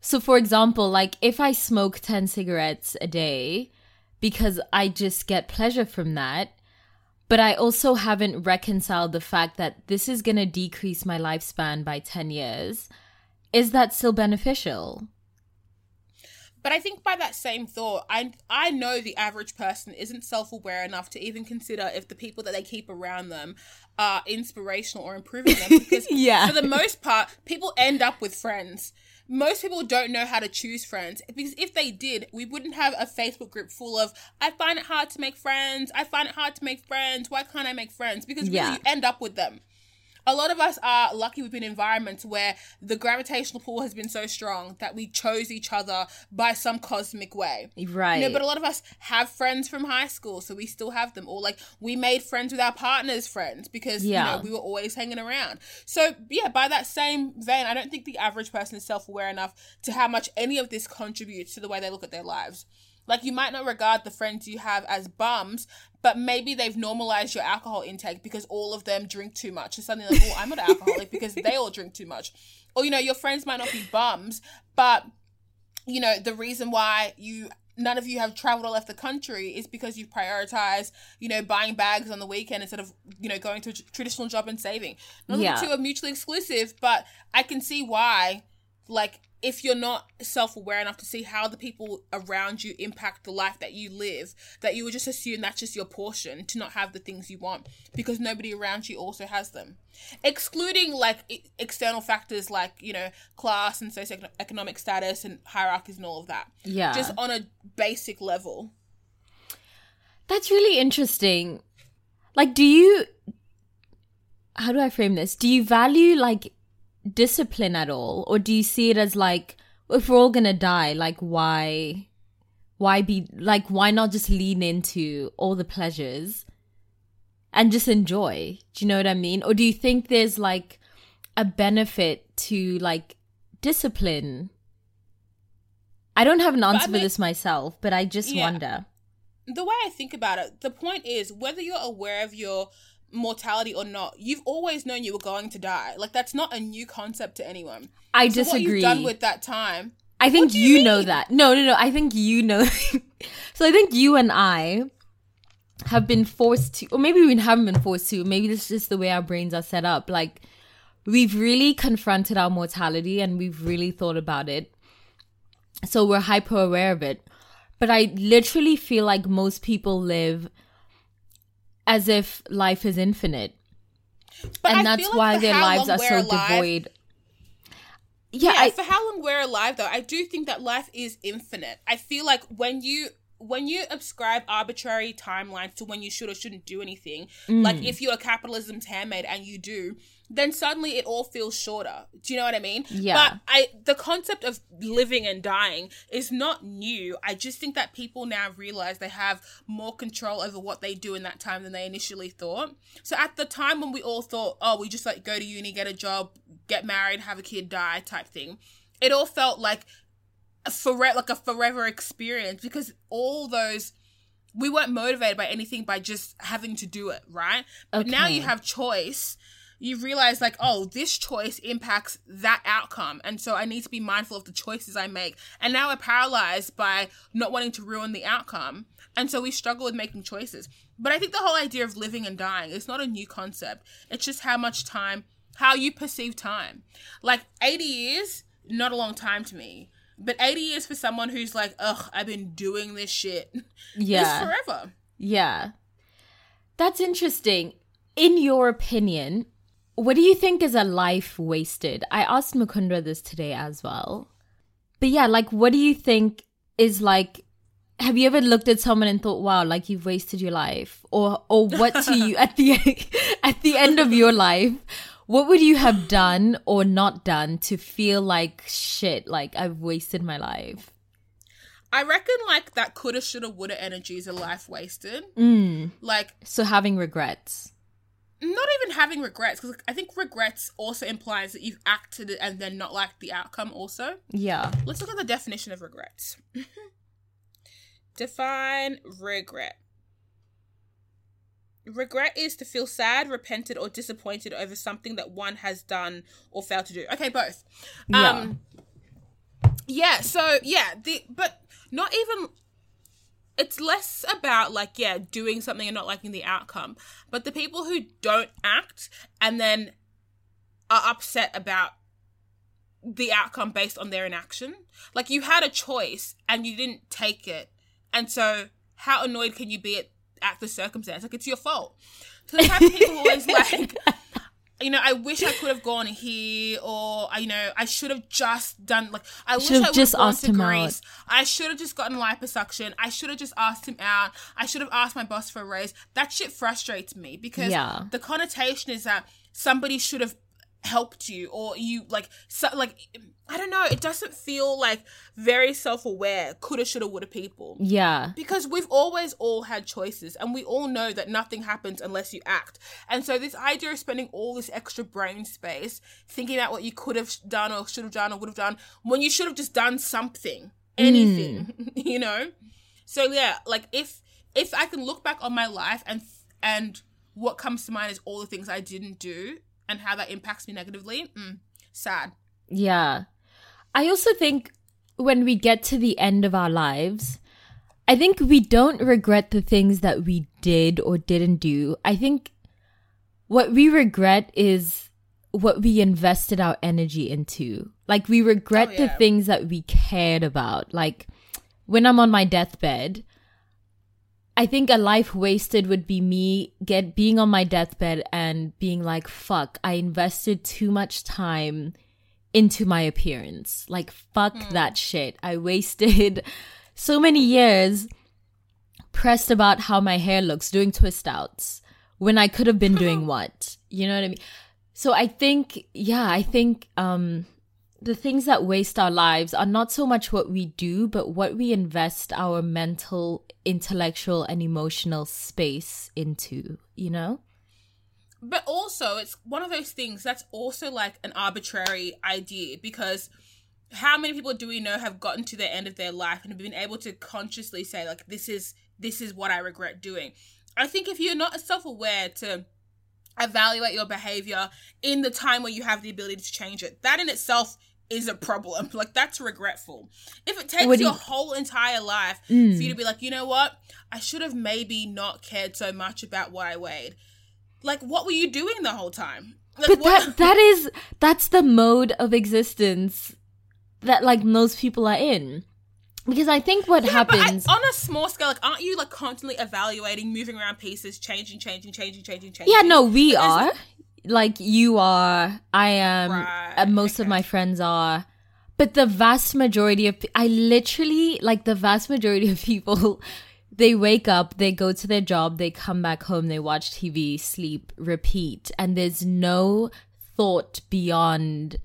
So for example, like if I smoke 10 cigarettes a day because I just get pleasure from that, but I also haven't reconciled the fact that this is going to decrease my lifespan by 10 years. Is that still beneficial? But I think by that same thought, I I know the average person isn't self aware enough to even consider if the people that they keep around them are inspirational or improving them. Because Yeah. for the most part, people end up with friends. Most people don't know how to choose friends because if they did, we wouldn't have a Facebook group full of I find it hard to make friends. I find it hard to make friends. Why can't I make friends? Because really, Yeah. you end up with them a lot of us are lucky we've been in environments where the gravitational pull has been so strong that we chose each other by some cosmic way. Right. You know, but a lot of us have friends from high school, so we still have them. Or like we made friends with our partner's friends because Yeah. you know we were always hanging around. So yeah, by that same vein, I don't think the average person is self aware enough to how much any of this contributes to the way they look at their lives. Like you might not regard the friends you have as bums, but maybe they've normalized your alcohol intake because all of them drink too much. So suddenly like, oh, I'm not an alcoholic because they all drink too much. Or you know, your friends might not be bums, but you know, the reason why you none of you have traveled or left the country is because you've prioritized, you know, buying bags on the weekend instead of, you know, going to a traditional job and saving. None Yeah. the two are mutually exclusive, but I can see why, like, if you're not self aware enough to see how the people around you impact the life that you live, that you would just assume that's just your portion to not have the things you want because nobody around you also has them. Excluding like external factors like, you know, class and socioeconomic status and hierarchies and all of that. Yeah. Just on a basic level. That's really interesting. Like, do you. How do I frame this? Do you value, like, discipline at all? Or do you see it as, like, if we're all gonna die, like, why. Why be. Like, why not just lean into all the pleasures and just enjoy? Do you know what I mean? Or do you think there's, like, a benefit to, like, discipline? I don't have an answer for this myself, but I just Yeah. wonder. the way I think about it, the point is whether you're aware of your mortality or not, you've always known you were going to die. Like that's not a new concept to anyone. I So what disagree. you've done with that time. I think you, you know that. No, no, no. I think you know. so I think you and I have been forced to, or maybe we haven't been forced to. Maybe this is just the way our brains are set up. Like we've really confronted our mortality and we've really thought about it. So we're hyper aware of it. But I literally feel like most people live as if life is infinite. But and I that's feel like why their lives are so alive- devoid. Yeah, Yeah, I, for how long we're alive though, I do think that life is infinite. I feel like when you when you ascribe arbitrary timelines to when you should or shouldn't do anything, Mm. like if you're capitalism's handmaid and you do, then suddenly it all feels shorter. Do you know what I mean? Yeah. But I the concept of living and dying is not new. I just think that people now realize they have more control over what they do in that time than they initially thought. So at the time when we all thought, oh, we just like go to uni, get a job, get married, have a kid, die type thing, it all felt like a forever like a forever experience because all those we weren't motivated by anything by just having to do it, right? But now you have choice. You realize like, oh, this choice impacts that outcome. And so I need to be mindful of the choices I make. And now we're paralyzed by not wanting to ruin the outcome. And so we struggle with making choices. But I think the whole idea of living and dying is not a new concept. It's just how much time, how you perceive time. Like 80 years, not a long time to me. But 80 years for someone who's like, ugh, I've been doing this shit. yeah. Forever. Yeah. That's interesting. In your opinion, what do you think is a life wasted? I asked Mukundra this today as well. But yeah, like what do you think is like have you ever looked at someone and thought, wow, like you've wasted your life? Or or what to you at the at the end of your life, what would you have done or not done to feel like shit, like I've wasted my life? I reckon like that coulda, shoulda, woulda energy is a life wasted. Mm. Like So having regrets. not even having regrets because I think regrets also implies that you've acted and then not liked the outcome. Also, Yeah. let's look at the definition of regrets. Define regret. Regret is to feel sad, repented, or disappointed over something that one has done or failed to do. Okay, both. Yeah. Um, yeah. So yeah, the but not even. It's less about like yeah doing something and not liking the outcome, but the people who don't act and then are upset about the outcome based on their inaction. Like you had a choice and you didn't take it, and so how annoyed can you be at, at the circumstance? Like it's your fault. So the type of people who always like, you know, I wish I could have gone here, or you know, I should have just done like I wish Should have I would just have gone asked to him out. I should have just gotten liposuction. I should have just asked him out. I should have asked my boss for a raise. That shit frustrates me because Yeah. the connotation is that somebody should have helped you or you like so, like I don't know. It doesn't feel like very self-aware. Coulda, shoulda, woulda people. Yeah. Because we've always all had choices, and we all know that nothing happens unless you act. And so, this idea of spending all this extra brain space thinking about what you could have done, or should have done, or would have done, when you should have just done something, mm. anything, you know. So yeah, like if if I can look back on my life and and what comes to mind is all the things I didn't do and how that impacts me negatively. Mm, sad. Yeah. I also think when we get to the end of our lives, I think we don't regret the things that we did or didn't do. I think what we regret is what we invested our energy into. Like we regret Oh, the things that we cared about. Like when I'm on my deathbed, I think a life wasted would be me get being on my deathbed and being like, fuck, I invested too much time into my appearance. Like, fuck that shit. I wasted so many years pressed about how my hair looks, doing twist outs when I could have been doing what? You know what I mean? So I think, yeah, I think um the things that waste our lives are not so much what we do, but what we invest our mental, intellectual, and emotional space into, you know? But also, it's one of those things that's also like an arbitrary idea because how many people do we know have gotten to the end of their life and have been able to consciously say like this is this is what I regret doing? I think if you're not self-aware to evaluate your behavior in the time where you have the ability to change it, that in itself is a problem. Like that's regretful. If it takes your you- whole entire life Mm. for you to be like, you know what, I should have maybe not cared so much about what I weighed. Like, what were you doing the whole time? Like, but what- that that is that's the mode of existence that like most people are in because i think what Yeah, but I- happens on a small scale, like, aren't you like constantly evaluating, moving around pieces, changing, changing, changing, changing, changing? yeah no we are like you are i am Right, and most of my friends are. But the vast majority of i literally like the vast majority of people they wake up they go to their job they come back home they watch tv sleep repeat. And there's no thought beyond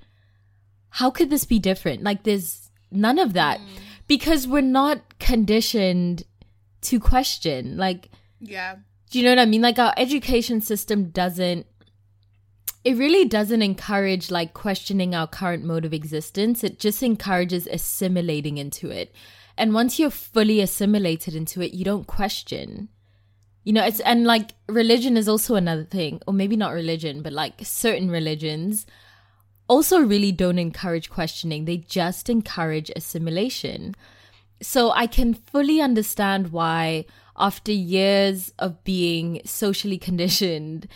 how could this be different? Like there's none of that. Mm. Because we're not conditioned to question. Like Yeah. do you know what I mean? Like our education system doesn't it really doesn't encourage like questioning our current mode of existence. It just encourages assimilating into it. And once you're fully assimilated into it, you don't question. You know, it's and like religion is also another thing, or maybe not religion, but like certain religions also really don't encourage questioning. They just encourage assimilation. So I can fully understand why, after years of being socially conditioned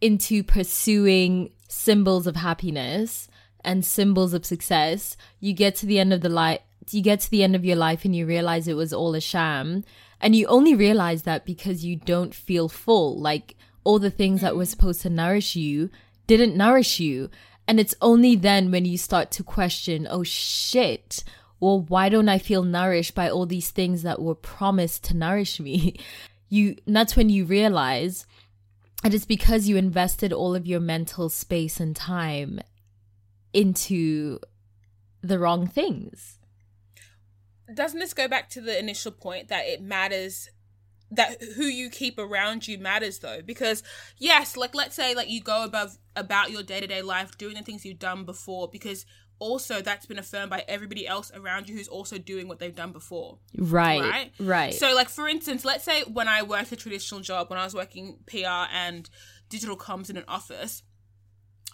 into pursuing symbols of happiness and symbols of success, you get to the end of the life. You get to the end of your life and you realize it was all a sham. And you only realize that because you don't feel full. Like all the things that were supposed to nourish you didn't nourish you. And it's only then when you start to question, oh shit, well, why don't I feel nourished by all these things that were promised to nourish me? You, that's when you realize, And it's because you invested all of your mental space and time into the wrong things. Doesn't this go back to the initial point that it matters that who you keep around you matters though because yes like let's say like you go above about your day-to-day life doing the things you've done before because also that's been affirmed by everybody else around you who's also doing what they've done before. Right. right? Right. so like for instance let's say when i worked a traditional job when i was working pr and digital comms in an office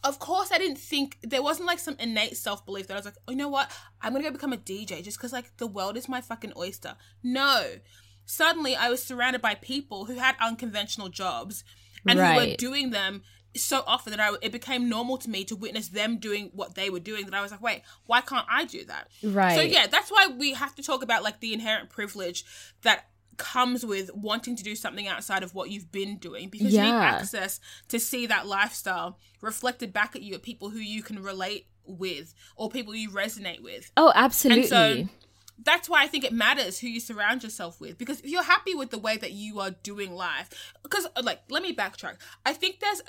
of course i didn't think there wasn't like some innate self-belief that i was like oh, you know what? I'm gonna go become a dj just because like the world is my fucking oyster. No. Suddenly i was surrounded by people who had unconventional jobs and who were doing them so often that I, it became normal to me to witness them doing what they were doing that I was like, wait, why can't I do that? Right. So yeah, that's why we have to talk about like the inherent privilege that comes with wanting to do something outside of what you've been doing because you need access to see that lifestyle reflected back at you at people who you can relate with or people you resonate with. oh, absolutely. And so that's why I think it matters who you surround yourself with. Because if you're happy with the way that you are doing life, because uh, like, let me backtrack. I think there's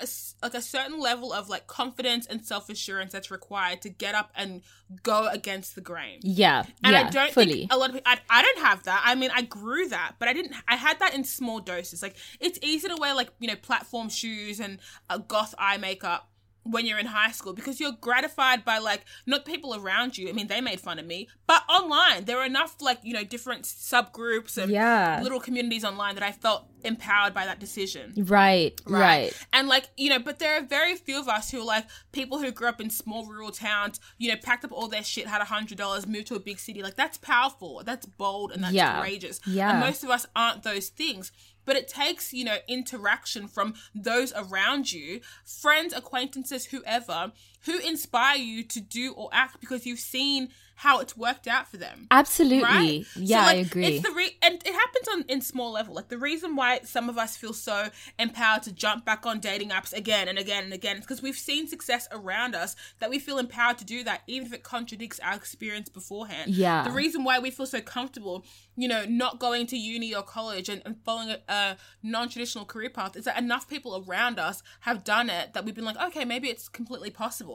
a, like a certain level of like confidence and self assurance that's required to get up and go against the grain. yeah. And yeah. I don't fully. think a lot of people, I, I don't have that. I mean, I grew that, but I didn't, I had that in small doses. Like, it's easy to wear, like, you know, platform shoes and a goth eye makeup when you're in high school because you're gratified by, like, not people around you. I mean, they made fun of me, but online, there are enough, like, you know, different subgroups and Yeah. little communities online that I felt empowered by that decision right. Right. and like you know but there are very few of us who are like people who grew up in small rural towns you know packed up all their shit had a hundred dollars moved to a big city like that's powerful that's bold and that's Yeah. courageous Yeah. and most of us aren't those things but it takes you know interaction from those around you friends acquaintances whoever who inspire you to do or act because you've seen how it's worked out for them Absolutely. right? Yeah, So, like, I agree. It's the re- and it happens on in small level. Like the reason why some of us feel so empowered to jump back on dating apps again and again and again is because we've seen success around us that we feel empowered to do that, even if it contradicts our experience beforehand. Yeah. The reason why we feel so comfortable, you know, not going to uni or college and, and following a, a non-traditional career path is that enough people around us have done it that we've been like, okay, maybe it's completely possible.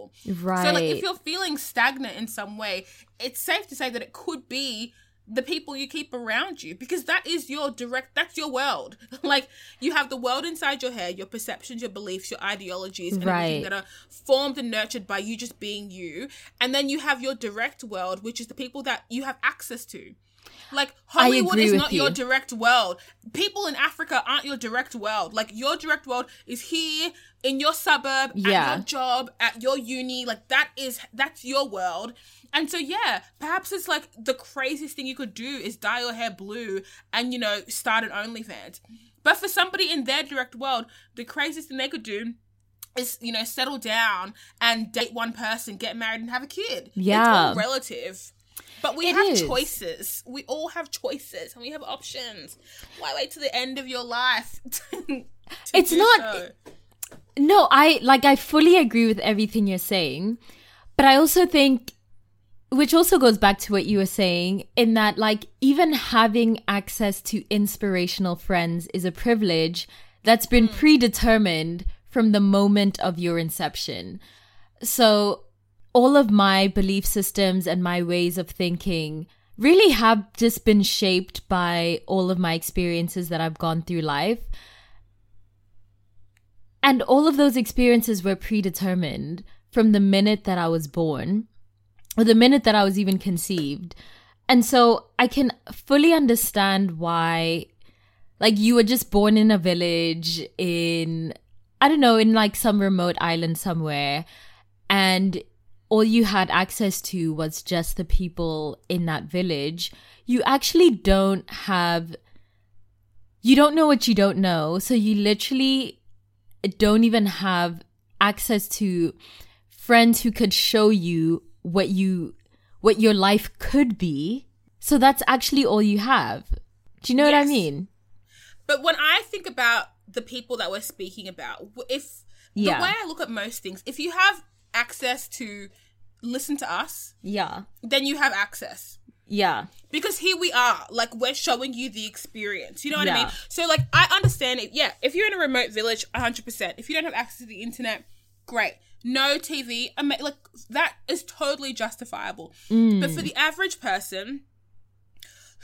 So like if you're feeling stagnant in some way, it's safe to say that it could be the people you keep around you because that is your direct that's your world. like you have the world inside your head, your perceptions, your beliefs, your ideologies and everything Right. that are formed and nurtured by you just being you. And then you have your direct world, which is the people that you have access to. Like Hollywood is not you. your direct world. People in Africa aren't your direct world. Like your direct world is here in your suburb, Yeah. at your job, at your uni. Like that is that's your world. And so yeah, perhaps it's like the craziest thing you could do is dye your hair blue and you know start an OnlyFans. But for somebody in their direct world, the craziest thing they could do is you know settle down and date one person, get married, and have a kid. Yeah. relative. But we It have is. choices. We all have choices and we have options. Why wait to the end of your life? to- to It's not- so? No, I like I fully agree with everything you're saying, but I also think which also goes back to what you were saying in that like even having access to inspirational friends is a privilege that's been mm. predetermined from the moment of your inception. So all of my belief systems and my ways of thinking really have just been shaped by all of my experiences that I've gone through life. And all of those experiences were predetermined from the minute that I was born, or the minute that I was even conceived. And so I can fully understand why, like, you were just born in a village in, I don't know, in like some remote island somewhere, and all you had access to was just the people in that village. You actually don't have, you don't know what you don't know. So you literally don't even have access to friends who could show you what you what your life could be so that's actually all you have do you know what i mean But when I think about the people that we're speaking about, if Yeah. the way I look at most things, if you have access to listen to us, yeah. then you have access. Yeah. because here we are like we're showing you the experience you know what i mean? So like i understand it yeah if you're in a remote village 100% if you don't have access to the internet great. No tv ama- like that is totally justifiable. But for the average person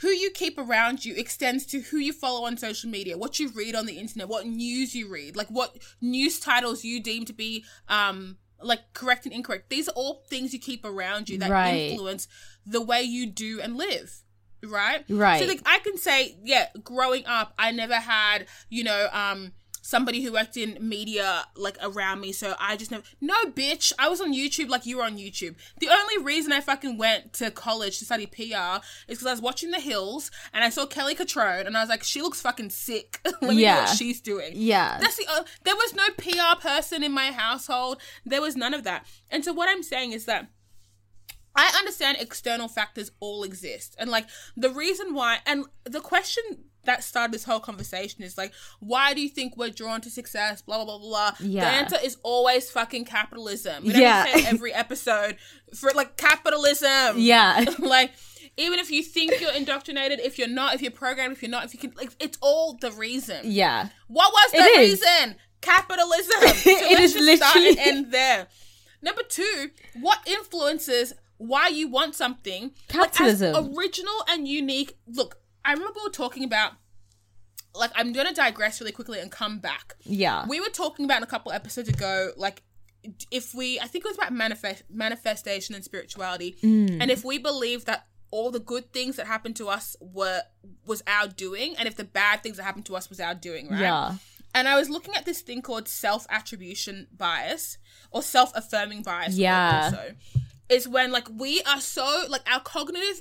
who you keep around you extends to who you follow on social media, what you read on the internet, what news you read, like what news titles you deem to be um like correct and incorrect. These are all things you keep around you that Right. influence the way you do and live. Right? Right. So like I can say, yeah, growing up I never had, you know, um somebody who worked in media like around me so i just never no bitch i was on youtube like you were on youtube the only reason i fucking went to college to study pr is because i was watching the hills and i saw kelly cutrone and i was like she looks fucking sick let me Yeah. what she's doing Yeah. that's the o- there was no pr person in my household there was none of that and so what i'm saying is that I understand external factors all exist. And like the reason why and the question that started this whole conversation is like, why do you think we're drawn to success? Blah blah blah blah. The answer is always fucking capitalism. We Yeah. say every episode for like capitalism. Yeah. like even if you think you're indoctrinated, if you're not, if you're programmed, if you're not, if you can like it's all the reason. Yeah. What was the It is. reason? Capitalism. So It let's is just start and literally- end there. Number two, what influences why you want something? Capitalism. Like, original and unique. Look, I remember we were talking about. Like, I'm gonna digress really quickly and come back. Yeah. We were talking about a couple episodes ago, like if we, I think it was about manifest manifestation and spirituality, Mm. and if we believe that all the good things that happened to us were was our doing, and if the bad things that happened to us was our doing, right? Yeah. And I was looking at this thing called self attribution bias or self affirming bias. Yeah. Also, is when like we are so like our cognitive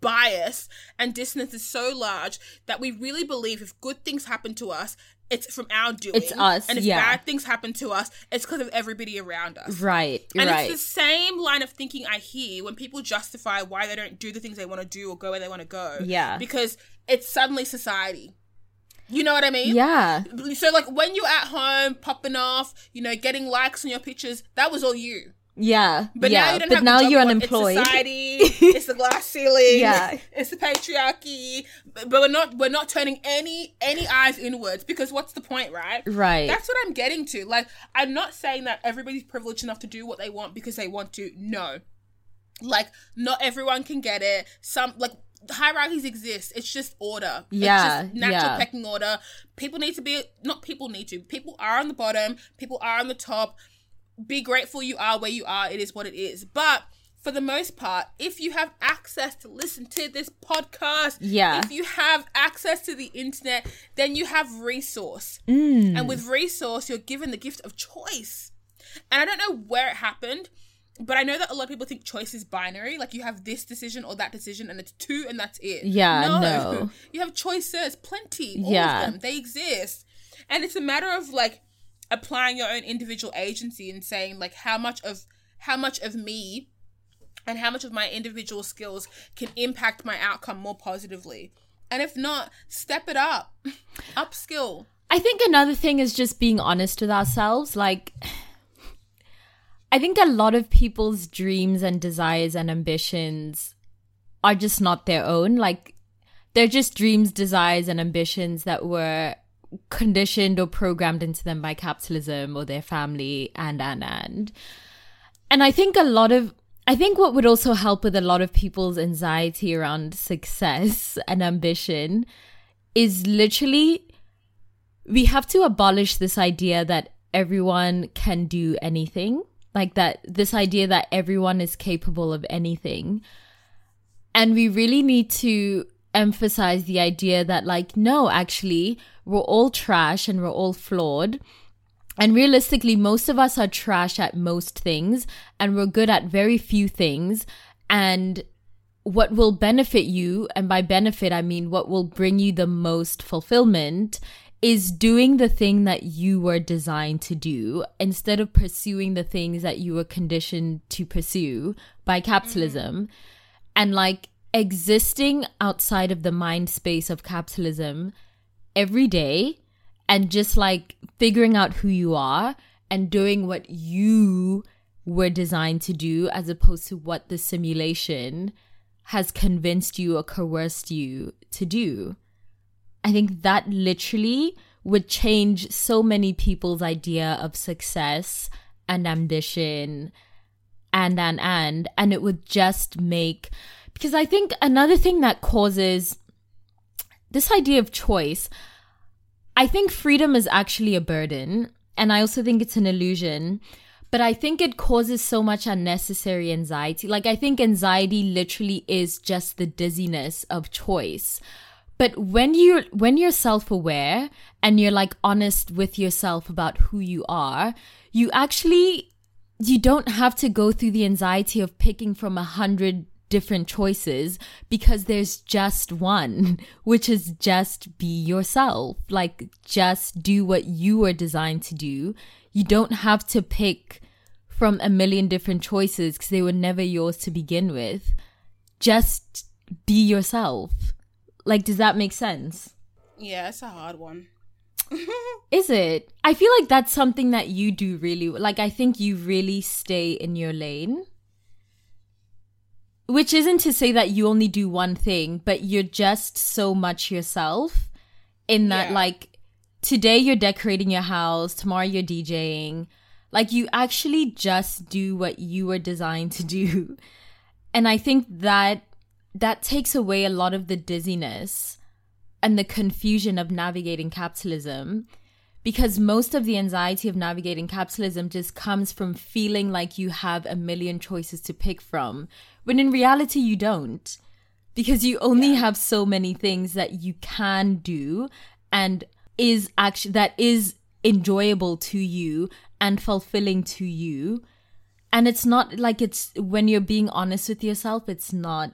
bias and dissonance is so large that we really believe if good things happen to us, it's from our doing. It's us, And if yeah. bad things happen to us, it's because of everybody around us. Right. And right. it's the same line of thinking I hear when people justify why they don't do the things they want to do or go where they want to go. Yeah. Because it's suddenly society. You know what I mean? yeah. So like when you're at home popping off, you know, getting likes on your pictures, that was all you. Yeah. But yeah. now you don't have now you're unemployed. It's society. it's the glass ceiling. Yeah. It's the patriarchy. But but we're not we're not turning any any eyes inwards because what's the point, right? Right. That's what I'm getting to. Like I'm not saying that everybody's privileged enough to do what they want because they want to. No. Like not everyone can get it. Some like hierarchies exist. It's just order. Yeah, It's just natural yeah. pecking order. People need to be not people need to. People are on the bottom, people are on the top. Be grateful you are where you are. It is what it is. But for the most part, if you have access to listen to this podcast, Yeah. if you have access to the internet, then you have resource. Mm. And with resource, you're given the gift of choice. And I don't know where it happened, but I know that a lot of people think choice is binary. Like you have this decision or that decision, and it's two, and that's it. Yeah, no. You have choices, plenty. All Yeah. of them. They exist. And it's a matter of like applying your own individual agency and saying like how much of how much of me and how much of my individual skills can impact my outcome more positively. And if not, step it up. Upskill. I think another thing is just being honest with ourselves. Like, I think a lot of people's dreams and desires and ambitions are just not their own. Like, they're just dreams, desires, and ambitions that were conditioned or programmed into them by capitalism or their family and and and. And i think a lot of i think what would also help with a lot of people's anxiety around success and ambition is literally we have to abolish this idea that everyone can do anything like that this idea that everyone is capable of anything. And we really need to emphasize the idea that like no actually we're all trash and we're all flawed. And realistically most of us are trash at most things and we're good at very few things. And what will benefit you and by benefit i mean what will bring you the most fulfillment is doing the thing that you were designed to do instead of pursuing the things that you were conditioned to pursue by capitalism. Mm-hmm. And like existing outside of the mind space of capitalism every day and just like figuring out who you are and doing what you were designed to do as opposed to what the simulation has convinced you or coerced you to do. I think that literally would change so many people's idea of success and ambition and and and and it would just make because I think another thing that causes this idea of choice I think freedom is actually a burden and I also think it's an illusion but I think it causes so much unnecessary anxiety. Like, I think anxiety literally is just the dizziness of choice. But when you're, when you're self-aware and you're like honest with yourself about who you are, you actually, you don't have to go through the anxiety of picking from a hundred different choices because there's just one, which is just be yourself. Like, just do what you were designed to do. You don't have to pick from a million different choices because they were never yours to begin with. Just be yourself. Like, does that make sense? Yeah, it's a hard one. Is it? I feel like that's something that you do really like. I think you really stay in your lane. Which isn't to say that you only do one thing, but you're just so much yourself in that, Yeah. like, today you're decorating your house, tomorrow you're DJing. Like, you actually just do what you were designed to do. And I think that that takes away a lot of the dizziness and the confusion of navigating capitalism because most of the anxiety of navigating capitalism just comes from feeling like you have a million choices to pick from when in reality you don't because you only have so many things that you can do and is actually that is enjoyable to you and fulfilling to you and it's not like it's when you're being honest with yourself it's not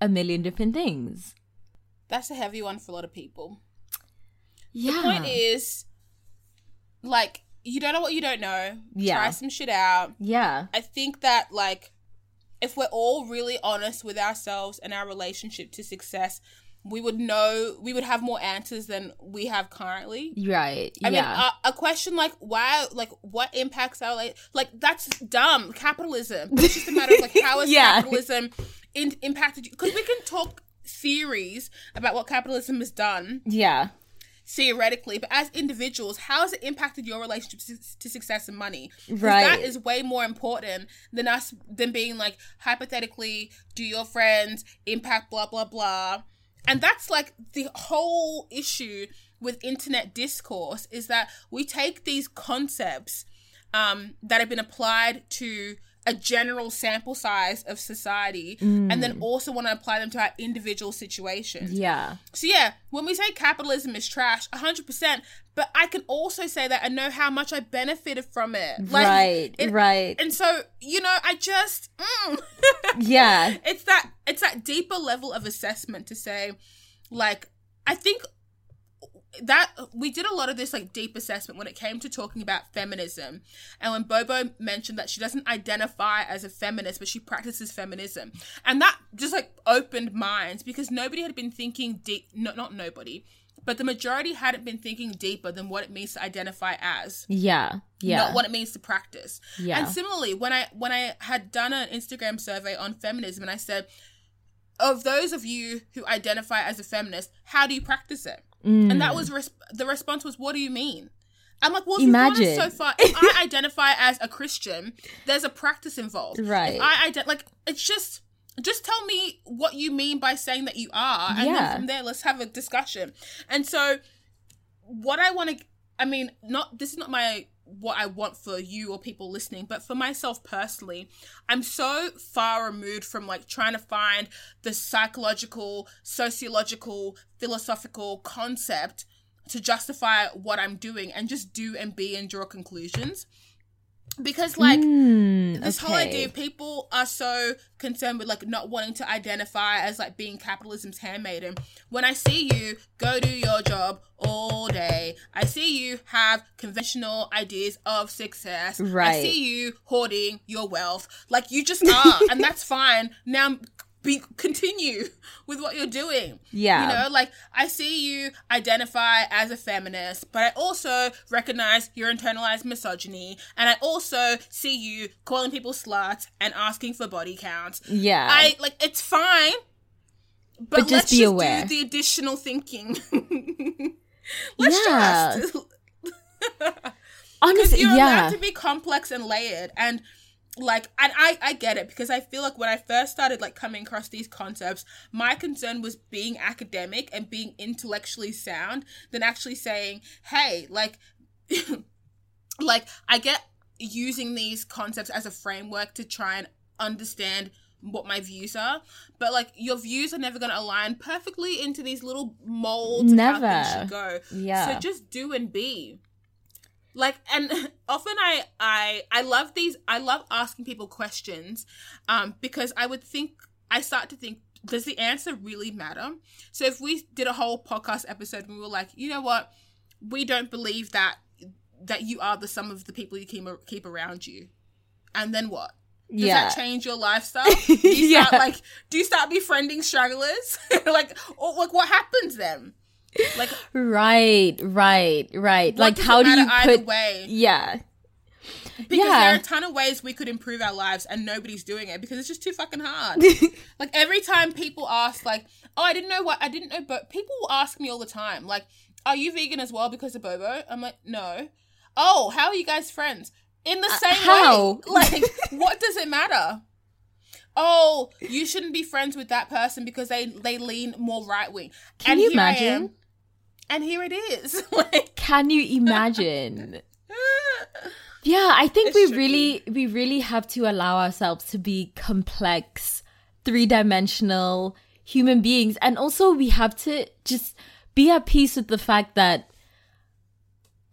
a million different things That's a heavy one for a lot of people. yeah the Point is, like, you don't know what you don't know. Yeah. Try some shit out. yeah I think that like if we're all really honest with ourselves and our relationship to success, we would know we would have more answers than we have currently. right I yeah mean, a, a question like why, like what impacts our like, like that's dumb capitalism. It's just a matter of like how has Yeah. capitalism in, impacted you? Because we can talk theories about what capitalism has done yeah theoretically, but as individuals, how has it impacted your relationship to, success and money? Right. That is way more important than us than being like hypothetically, do your friends impact blah blah blah, and that's like the whole issue with internet discourse is that we take these concepts um, that have been applied to a general sample size of society and then also want to apply them to our individual situations. yeah So yeah, when we say capitalism is trash, hundred percent. But I can also say that I know how much I benefited from it. right it- right And so you know, I just mm. yeah it's that it's that deeper level of assessment to say, like, I think that we did a lot of this like deep assessment when it came to talking about feminism and when bobo mentioned that she doesn't identify as a feminist but she practices feminism and that just like opened minds because nobody had been thinking deep no, not nobody but the majority hadn't been thinking deeper than what it means to identify as yeah yeah not what it means to practice. Yeah. And similarly, when I when I had done an Instagram survey on feminism and I said, of those of you who identify as a feminist, how do you practice it? And Mm. that was res- the response was, what do you mean? I'm like, well, if you've gone Imagine. so far, if I identify as a Christian, there's a practice involved. Right. If I ident- like, it's just, just tell me what you mean by saying that you are, and Yeah. then from there, let's have a discussion. And so, what I want to, I mean, not this is not my what I want for you or people listening, but for myself personally, I'm so far removed from like trying to find the psychological, sociological, philosophical concept to justify what I'm doing and just do and be and draw conclusions. Because like Mm, this whole okay. idea people are so concerned with like not wanting to identify as like being capitalism's handmaiden. When i see you go do your job all day i see you have conventional ideas of success. Right i see you hoarding your wealth. Like you just are and that's fine. Now be continue with what you're doing. Yeah. You know, like I see you identify as a feminist, but I also recognize your internalized misogyny and I also see you calling people sluts and asking for body counts. Yeah. I like it's fine. But, But just let's be just aware. do the additional thinking. let's Yeah. just Honestly, you're yeah. allowed to be complex and layered and like and I, I get it because I feel like when I first started like coming across these concepts, my concern was being academic and being intellectually sound than actually saying, hey, like like I get using these concepts as a framework to try and understand what my views are, but like your views are never going to align perfectly into these little molds Never. should go. Yeah. So just do and be. Like and often I I I love these I love asking people questions um because I would think I start to think does the answer really matter? So if we did a whole podcast episode and we were like, you know what, we don't believe that that you are the sum of the people you keep keep around you, and then what? Does yeah. that change your lifestyle? Do you Yeah. like do you start befriending strugglers? like or like what happens then? Like Right, right, right. like how do you put way? Yeah. Because Yeah. there are a ton of ways we could improve our lives and nobody's doing it because it's just too fucking hard. like every time people ask like, "Oh, I didn't know what I didn't know," but people will ask me all the time like, "Are you vegan as well because of Bobo?" I'm like, "No." Oh, how are you guys friends? In the uh, same how? way. Like, what does it matter? Oh, you shouldn't be friends with that person because they they lean more right wing. Can you here I imagine? Am, and here it is. like Can you imagine? Yeah, I think It's we tricky. really we really have to allow ourselves to be complex, three-dimensional human beings and also we have to just be at peace with the fact that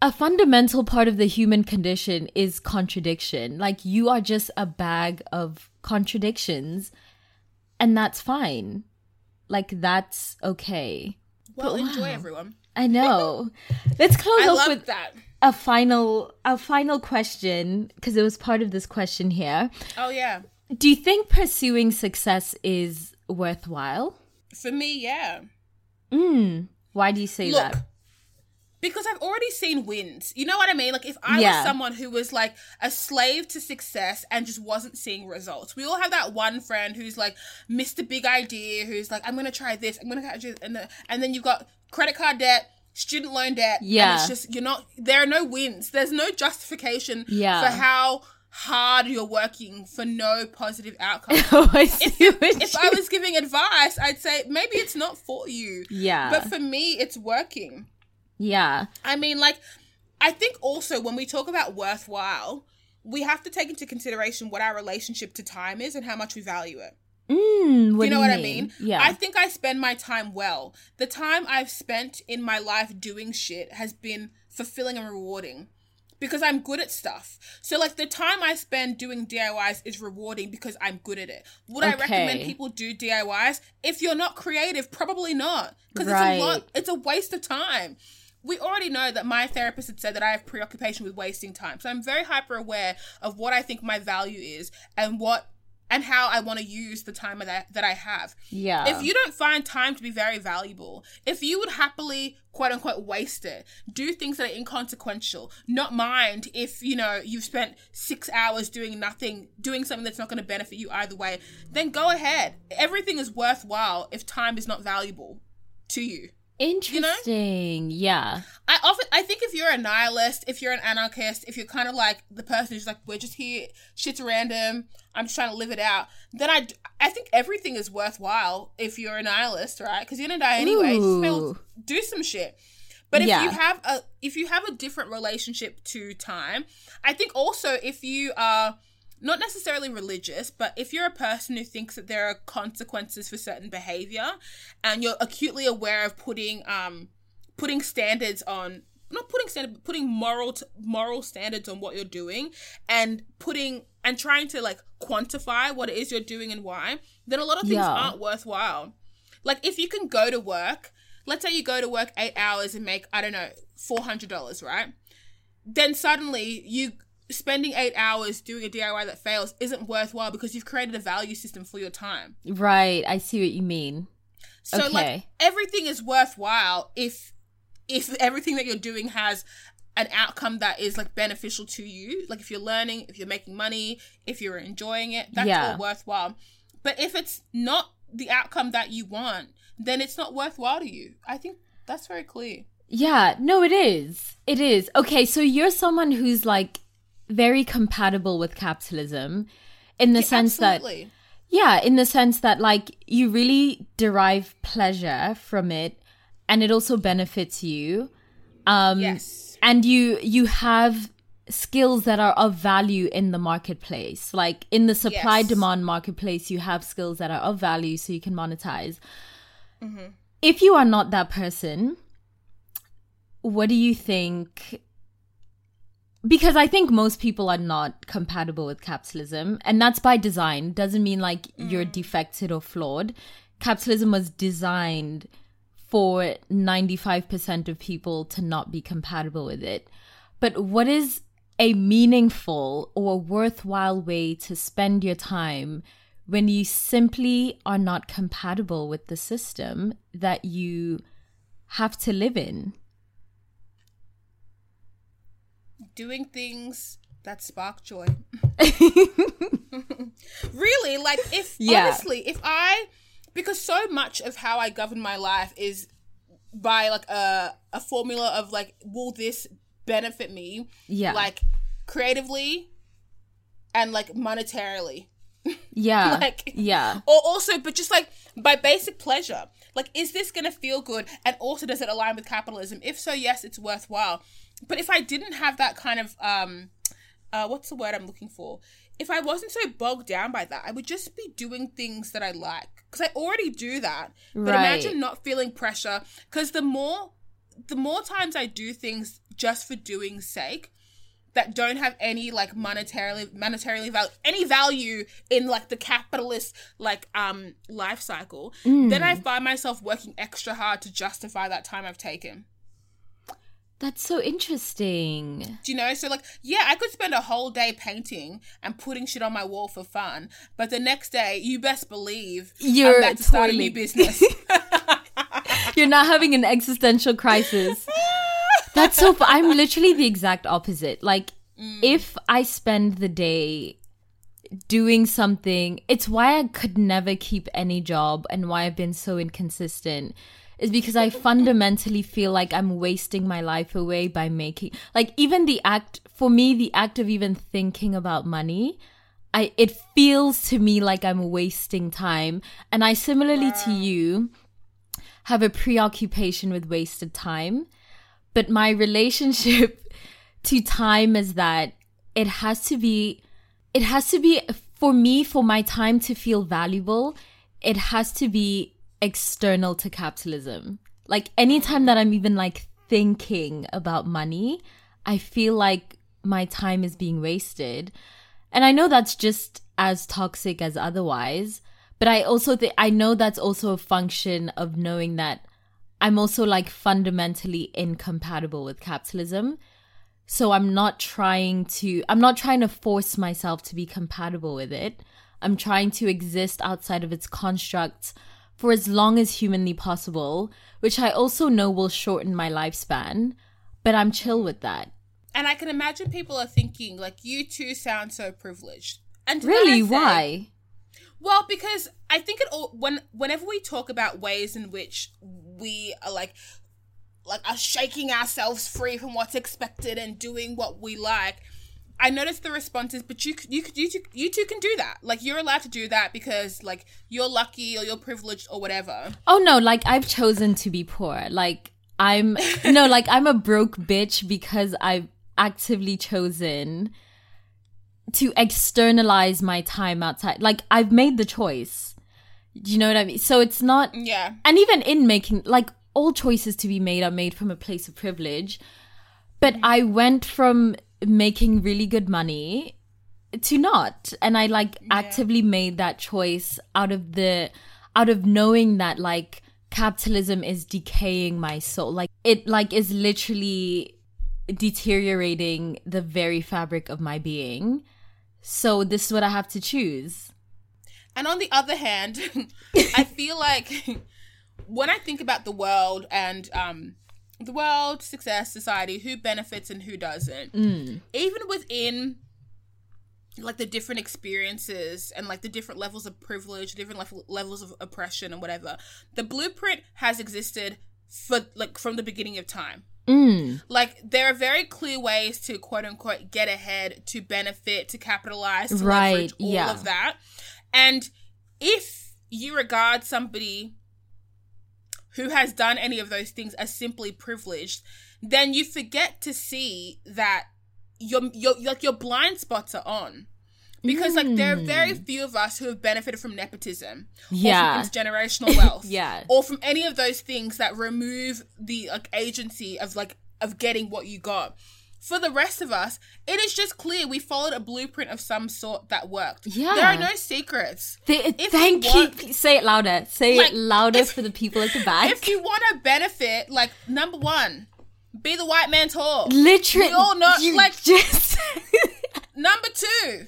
a fundamental part of the human condition is contradiction. Like you are just a bag of contradictions and that's fine. Like that's okay. well, But enjoy wow. everyone. I know. Let's close I off with that. a final a final question because it was part of this question here. Oh yeah. Do you think pursuing success is worthwhile? For me, yeah. Mm. Why do you say Look, that? because I've already seen wins. You know what I mean? Like if I Yeah. was someone who was like a slave to success and just wasn't seeing results. We all have that one friend who's like Mr. Big Idea, who's like, I'm gonna try this, I'm gonna try this, and then you've got credit card debt, student loan debt. Yeah. And it's just you're not there are no wins. There's no justification Yeah. for how hard you're working for no positive outcome. Oh, I if, if I was giving advice, I'd say maybe it's not for you. Yeah. But for me, it's working. yeah. I mean, like, I think also when we talk about worthwhile, we have to take into consideration what our relationship to time is and how much we value it. Mm, you know what I mean? mean? Yeah. I think I spend my time well. The time I've spent in my life doing shit has been fulfilling and rewarding because I'm good at stuff. So like the time I spend doing DIYs is rewarding because I'm good at it. Would I recommend people do DIYs? If you're not creative, probably not because Right. it's a lot it's a waste of time. We already know that my therapist had said that I have preoccupation with wasting time. So I'm very hyper aware of what I think my value is and what and how I want to use the time that I, that I have. yeah. If you don't find time to be very valuable, if you would happily, quote unquote, waste it, do things that are inconsequential, not mind if, you know, you've spent six hours doing nothing, doing something that's not going to benefit you either way, then go ahead. Everything is worthwhile if time is not valuable to you. Interesting. Yeah. I often I think if you're a nihilist, if you're an anarchist, if you're kind of like the person who's like we're just here, shit's random, I'm just trying to live it out, then I I think everything is worthwhile if you're a nihilist, right? Because you're gonna die anyway. Just be able to do some shit. But if Yeah. you have a if you have a different relationship to time, I think also if you are not necessarily religious, but if you're a person who thinks that there are consequences for certain behavior and you're acutely aware of putting um putting standards on not putting standard but putting moral t- moral standards on what you're doing and putting and trying to like quantify what it is you're doing and why then a lot of things Yeah. aren't worthwhile like if you can go to work let's say you go to work eight hours and make i don't know $400 right then suddenly you spending eight hours doing a DIY that fails isn't worthwhile because you've created a value system for your time. Right. I see what you mean. So Okay. like everything is worthwhile if if everything that you're doing has an outcome that is like beneficial to you. Like if you're learning, if you're making money, if you're enjoying it, that's Yeah. all worthwhile. But if it's not the outcome that you want, then it's not worthwhile to you. I think that's very clear. Yeah, no, it is. It is. Okay, so you're someone who's like very compatible with capitalism in the sense that yeah, in the sense that like you really derive pleasure from it and it also benefits you. Um yes. and you you have skills that are of value in the marketplace. Like in the supply Yes. demand marketplace, you have skills that are of value so you can monetize. Mm-hmm. If you are not that person, what do you think? Because I think most people are not compatible with capitalism, and that's by design. Doesn't mean like you're mm. defected or flawed. Capitalism was designed for 95% of people to not be compatible with it. But what is a meaningful or worthwhile way to spend your time when you simply are not compatible with the system that you have to live in? Doing things that spark joy. really, like if Yeah. honestly, if I because so much of how I govern my life is by like a a formula of like will this benefit me Yeah. like creatively and like monetarily yeah. like yeah. or also but just like by basic pleasure like is this gonna feel good and also does it align with capitalism if so yes it's worthwhile but if i didn't have that kind of um uh what's the word i'm looking for? If i wasn't so bogged down by that i would just be doing things that i like. Because i already do that. But Right. imagine not feeling pressure. Because the more the more times i do things just for doing sake that don't have any like monetarily monetarily value any value in like the capitalist like um life cycle then i find myself working extra hard to justify that time i've taken That's so interesting. do you know so like yeah i could spend a whole day painting and putting shit on my wall for fun but the next day you best believe You're i'm about to start a new business You're not having an existential crisis. That's so. fu- I'm literally the exact opposite. Like, mm. if I spend the day doing something, it's why I could never keep any job and why I've been so inconsistent. Is because I fundamentally feel like I'm wasting my life away by making like even the act for me the act of even thinking about money I it feels to me like I'm wasting time and I similarly to you have a preoccupation with wasted time. But my relationship to time is that it has to be, it has to be, for me, for my time to feel valuable, it has to be external to capitalism. Like anytime that I'm even like thinking about money, I feel like my time is being wasted. And I know that's just as toxic as otherwise, but I also think I know that's also a function of knowing that I'm also like fundamentally incompatible with capitalism. So I'm not trying to I'm not trying to force myself to be compatible with it. I'm trying to exist outside of its constructs for as long as humanly possible, which I also know will shorten my lifespan, but I'm chill with that. and i can imagine people are thinking like you two sound so privileged and to that I Really, why? Well, because I think it all when whenever we talk about ways in which we are like like are shaking ourselves free from what's expected and doing what we like. I noticed the responses, but you you could you two, you two can do that. Like you're allowed to do that because like you're lucky or you're privileged or whatever. Oh no, like I've chosen to be poor. Like I'm no, like I'm a broke bitch because I've actively chosen to externalize my time outside. Like I've made the choice. Do you know what I mean? So it's not Yeah. and even in making like all choices to be made are made from a place of privilege. But I went from making really good money to not and i like actively made that choice out of the out of knowing that like capitalism is decaying my soul like it like is literally deteriorating the very fabric of my being. So this is what I have to choose. And on the other hand, I feel like when I think about the world and um, the world, success, society, who benefits and who doesn't, Mm. even within like the different experiences and like the different levels of privilege, different level, levels of oppression and whatever, the blueprint has existed for like from the beginning of time. Mm. Like there are very clear ways to quote unquote get ahead, to benefit, to capitalize, to Right, leverage all yeah. of that. And if you regard somebody who has done any of those things as simply privileged, then you forget to see that your your like your blind spots are on. Because like there are very mm. few of us who have benefited from nepotism Yeah. or from intergenerational wealth Yeah. or from any of those things that remove the like agency of like of getting what you got. For the rest of us, it is just clear we followed a blueprint of some sort that worked. Yeah. There are no secrets. Th- If thank you you. want- Please Say it louder. Say Like, it louder if- for the people at the back. If you want to benefit, like number one, be the white man's whore. Literally, we all know. you Like just number two,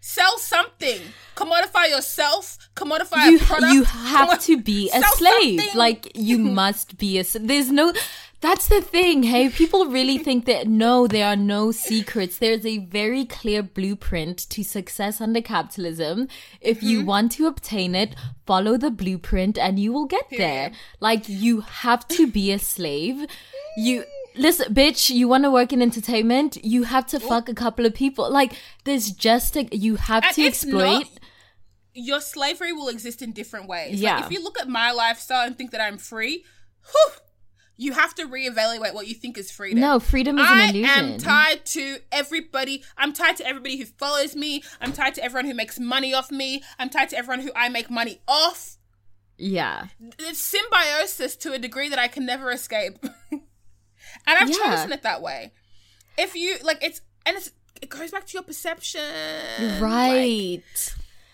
sell something. Commodify yourself. Commodify you a product. you have to be a slave. something. Like you must be a. There's no. That's the thing. Hey, people really think that no, there are no secrets. There's a very clear blueprint to success under capitalism. If Mm-hmm. you want to obtain it, follow the blueprint and you will get there. Like you have to be a slave. You listen, bitch, you want to work in entertainment, you have to fuck a couple of people. Like there's just a you have And to exploit not, your slavery will exist in different ways. Yeah. Like if you look at my lifestyle and think that I'm free, whew, you have to reevaluate what you think is freedom. No, freedom is an illusion. I am tied to everybody. I'm tied to everybody who follows me. I'm tied to everyone who makes money off me. I'm tied to everyone who I make money off. yeah. It's symbiosis to a degree that I can never escape. and I've Yeah. chosen it that way. If you like it's and it's it goes back to your perception. Like, Right.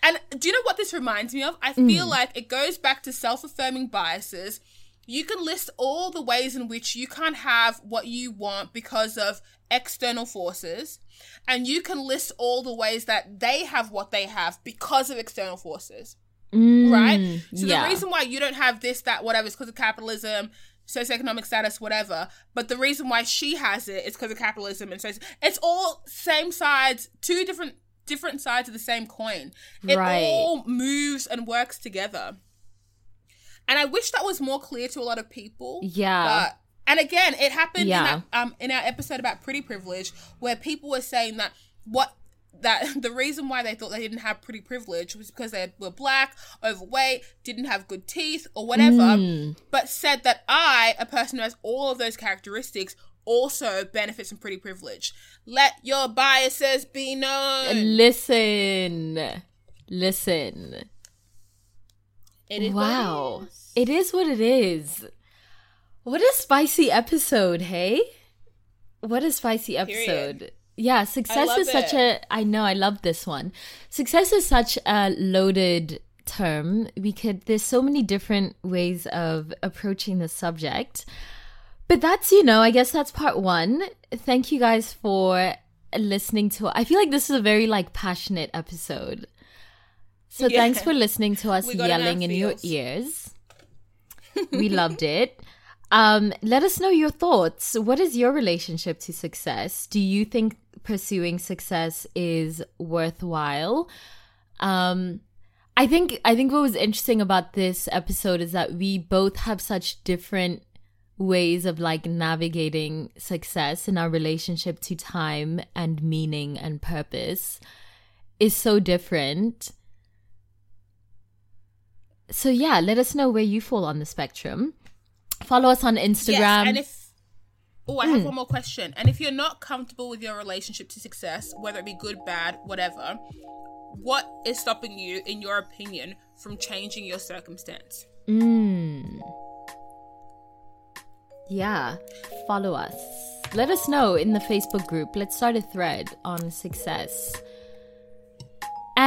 and do you know what this reminds me of? I feel Mm. like it goes back to self affirming biases. You can list all the ways in which you can't have what you want because of external forces, and you can list all the ways that they have what they have because of external forces, right? Mm, So yeah. the reason why you don't have this, that, whatever is because of capitalism, socioeconomic status, whatever. But the reason why she has it is because of capitalism and so it's all same sides, two different different sides of the same coin. It Right. all moves and works together. And I wish that was more clear to a lot of people. Yeah. But and again, it happened Yeah. in, that, um, in our episode about pretty privilege, where people were saying that what that the reason why they thought they didn't have pretty privilege was because they were black, overweight, didn't have good teeth, or whatever. Mm. But said that I, a person who has all of those characteristics, also benefits from pretty privilege. Let your biases be known. Listen. Listen. It is wow. is. It is what it is. What a spicy episode, hey? What a spicy episode. Period. Yeah, success is such it. a I know, I love this one. Success is such a loaded term. We could there's so many different ways of approaching the subject. But that's, you know, I guess that's part 1. Thank you guys for listening to I feel like this is a very like passionate episode. So Yeah. thanks for listening to us We got in our yelling in your ears. We loved it. Um, let us know your thoughts. What is your relationship to success? Do you think pursuing success is worthwhile? Um, I think I think what was interesting about this episode is that we both have such different ways of like navigating success in our relationship to time and meaning and purpose is so different. So yeah, let us know where you fall on the spectrum. Follow us on Instagram. Yes, and if oh, I have one more question. And if you're not comfortable with your relationship to success, whether it be good, bad, whatever, what is stopping you, in your opinion, from changing your circumstance? Mm. Yeah, follow us. Let us know in the Facebook group. Let's start a thread on success.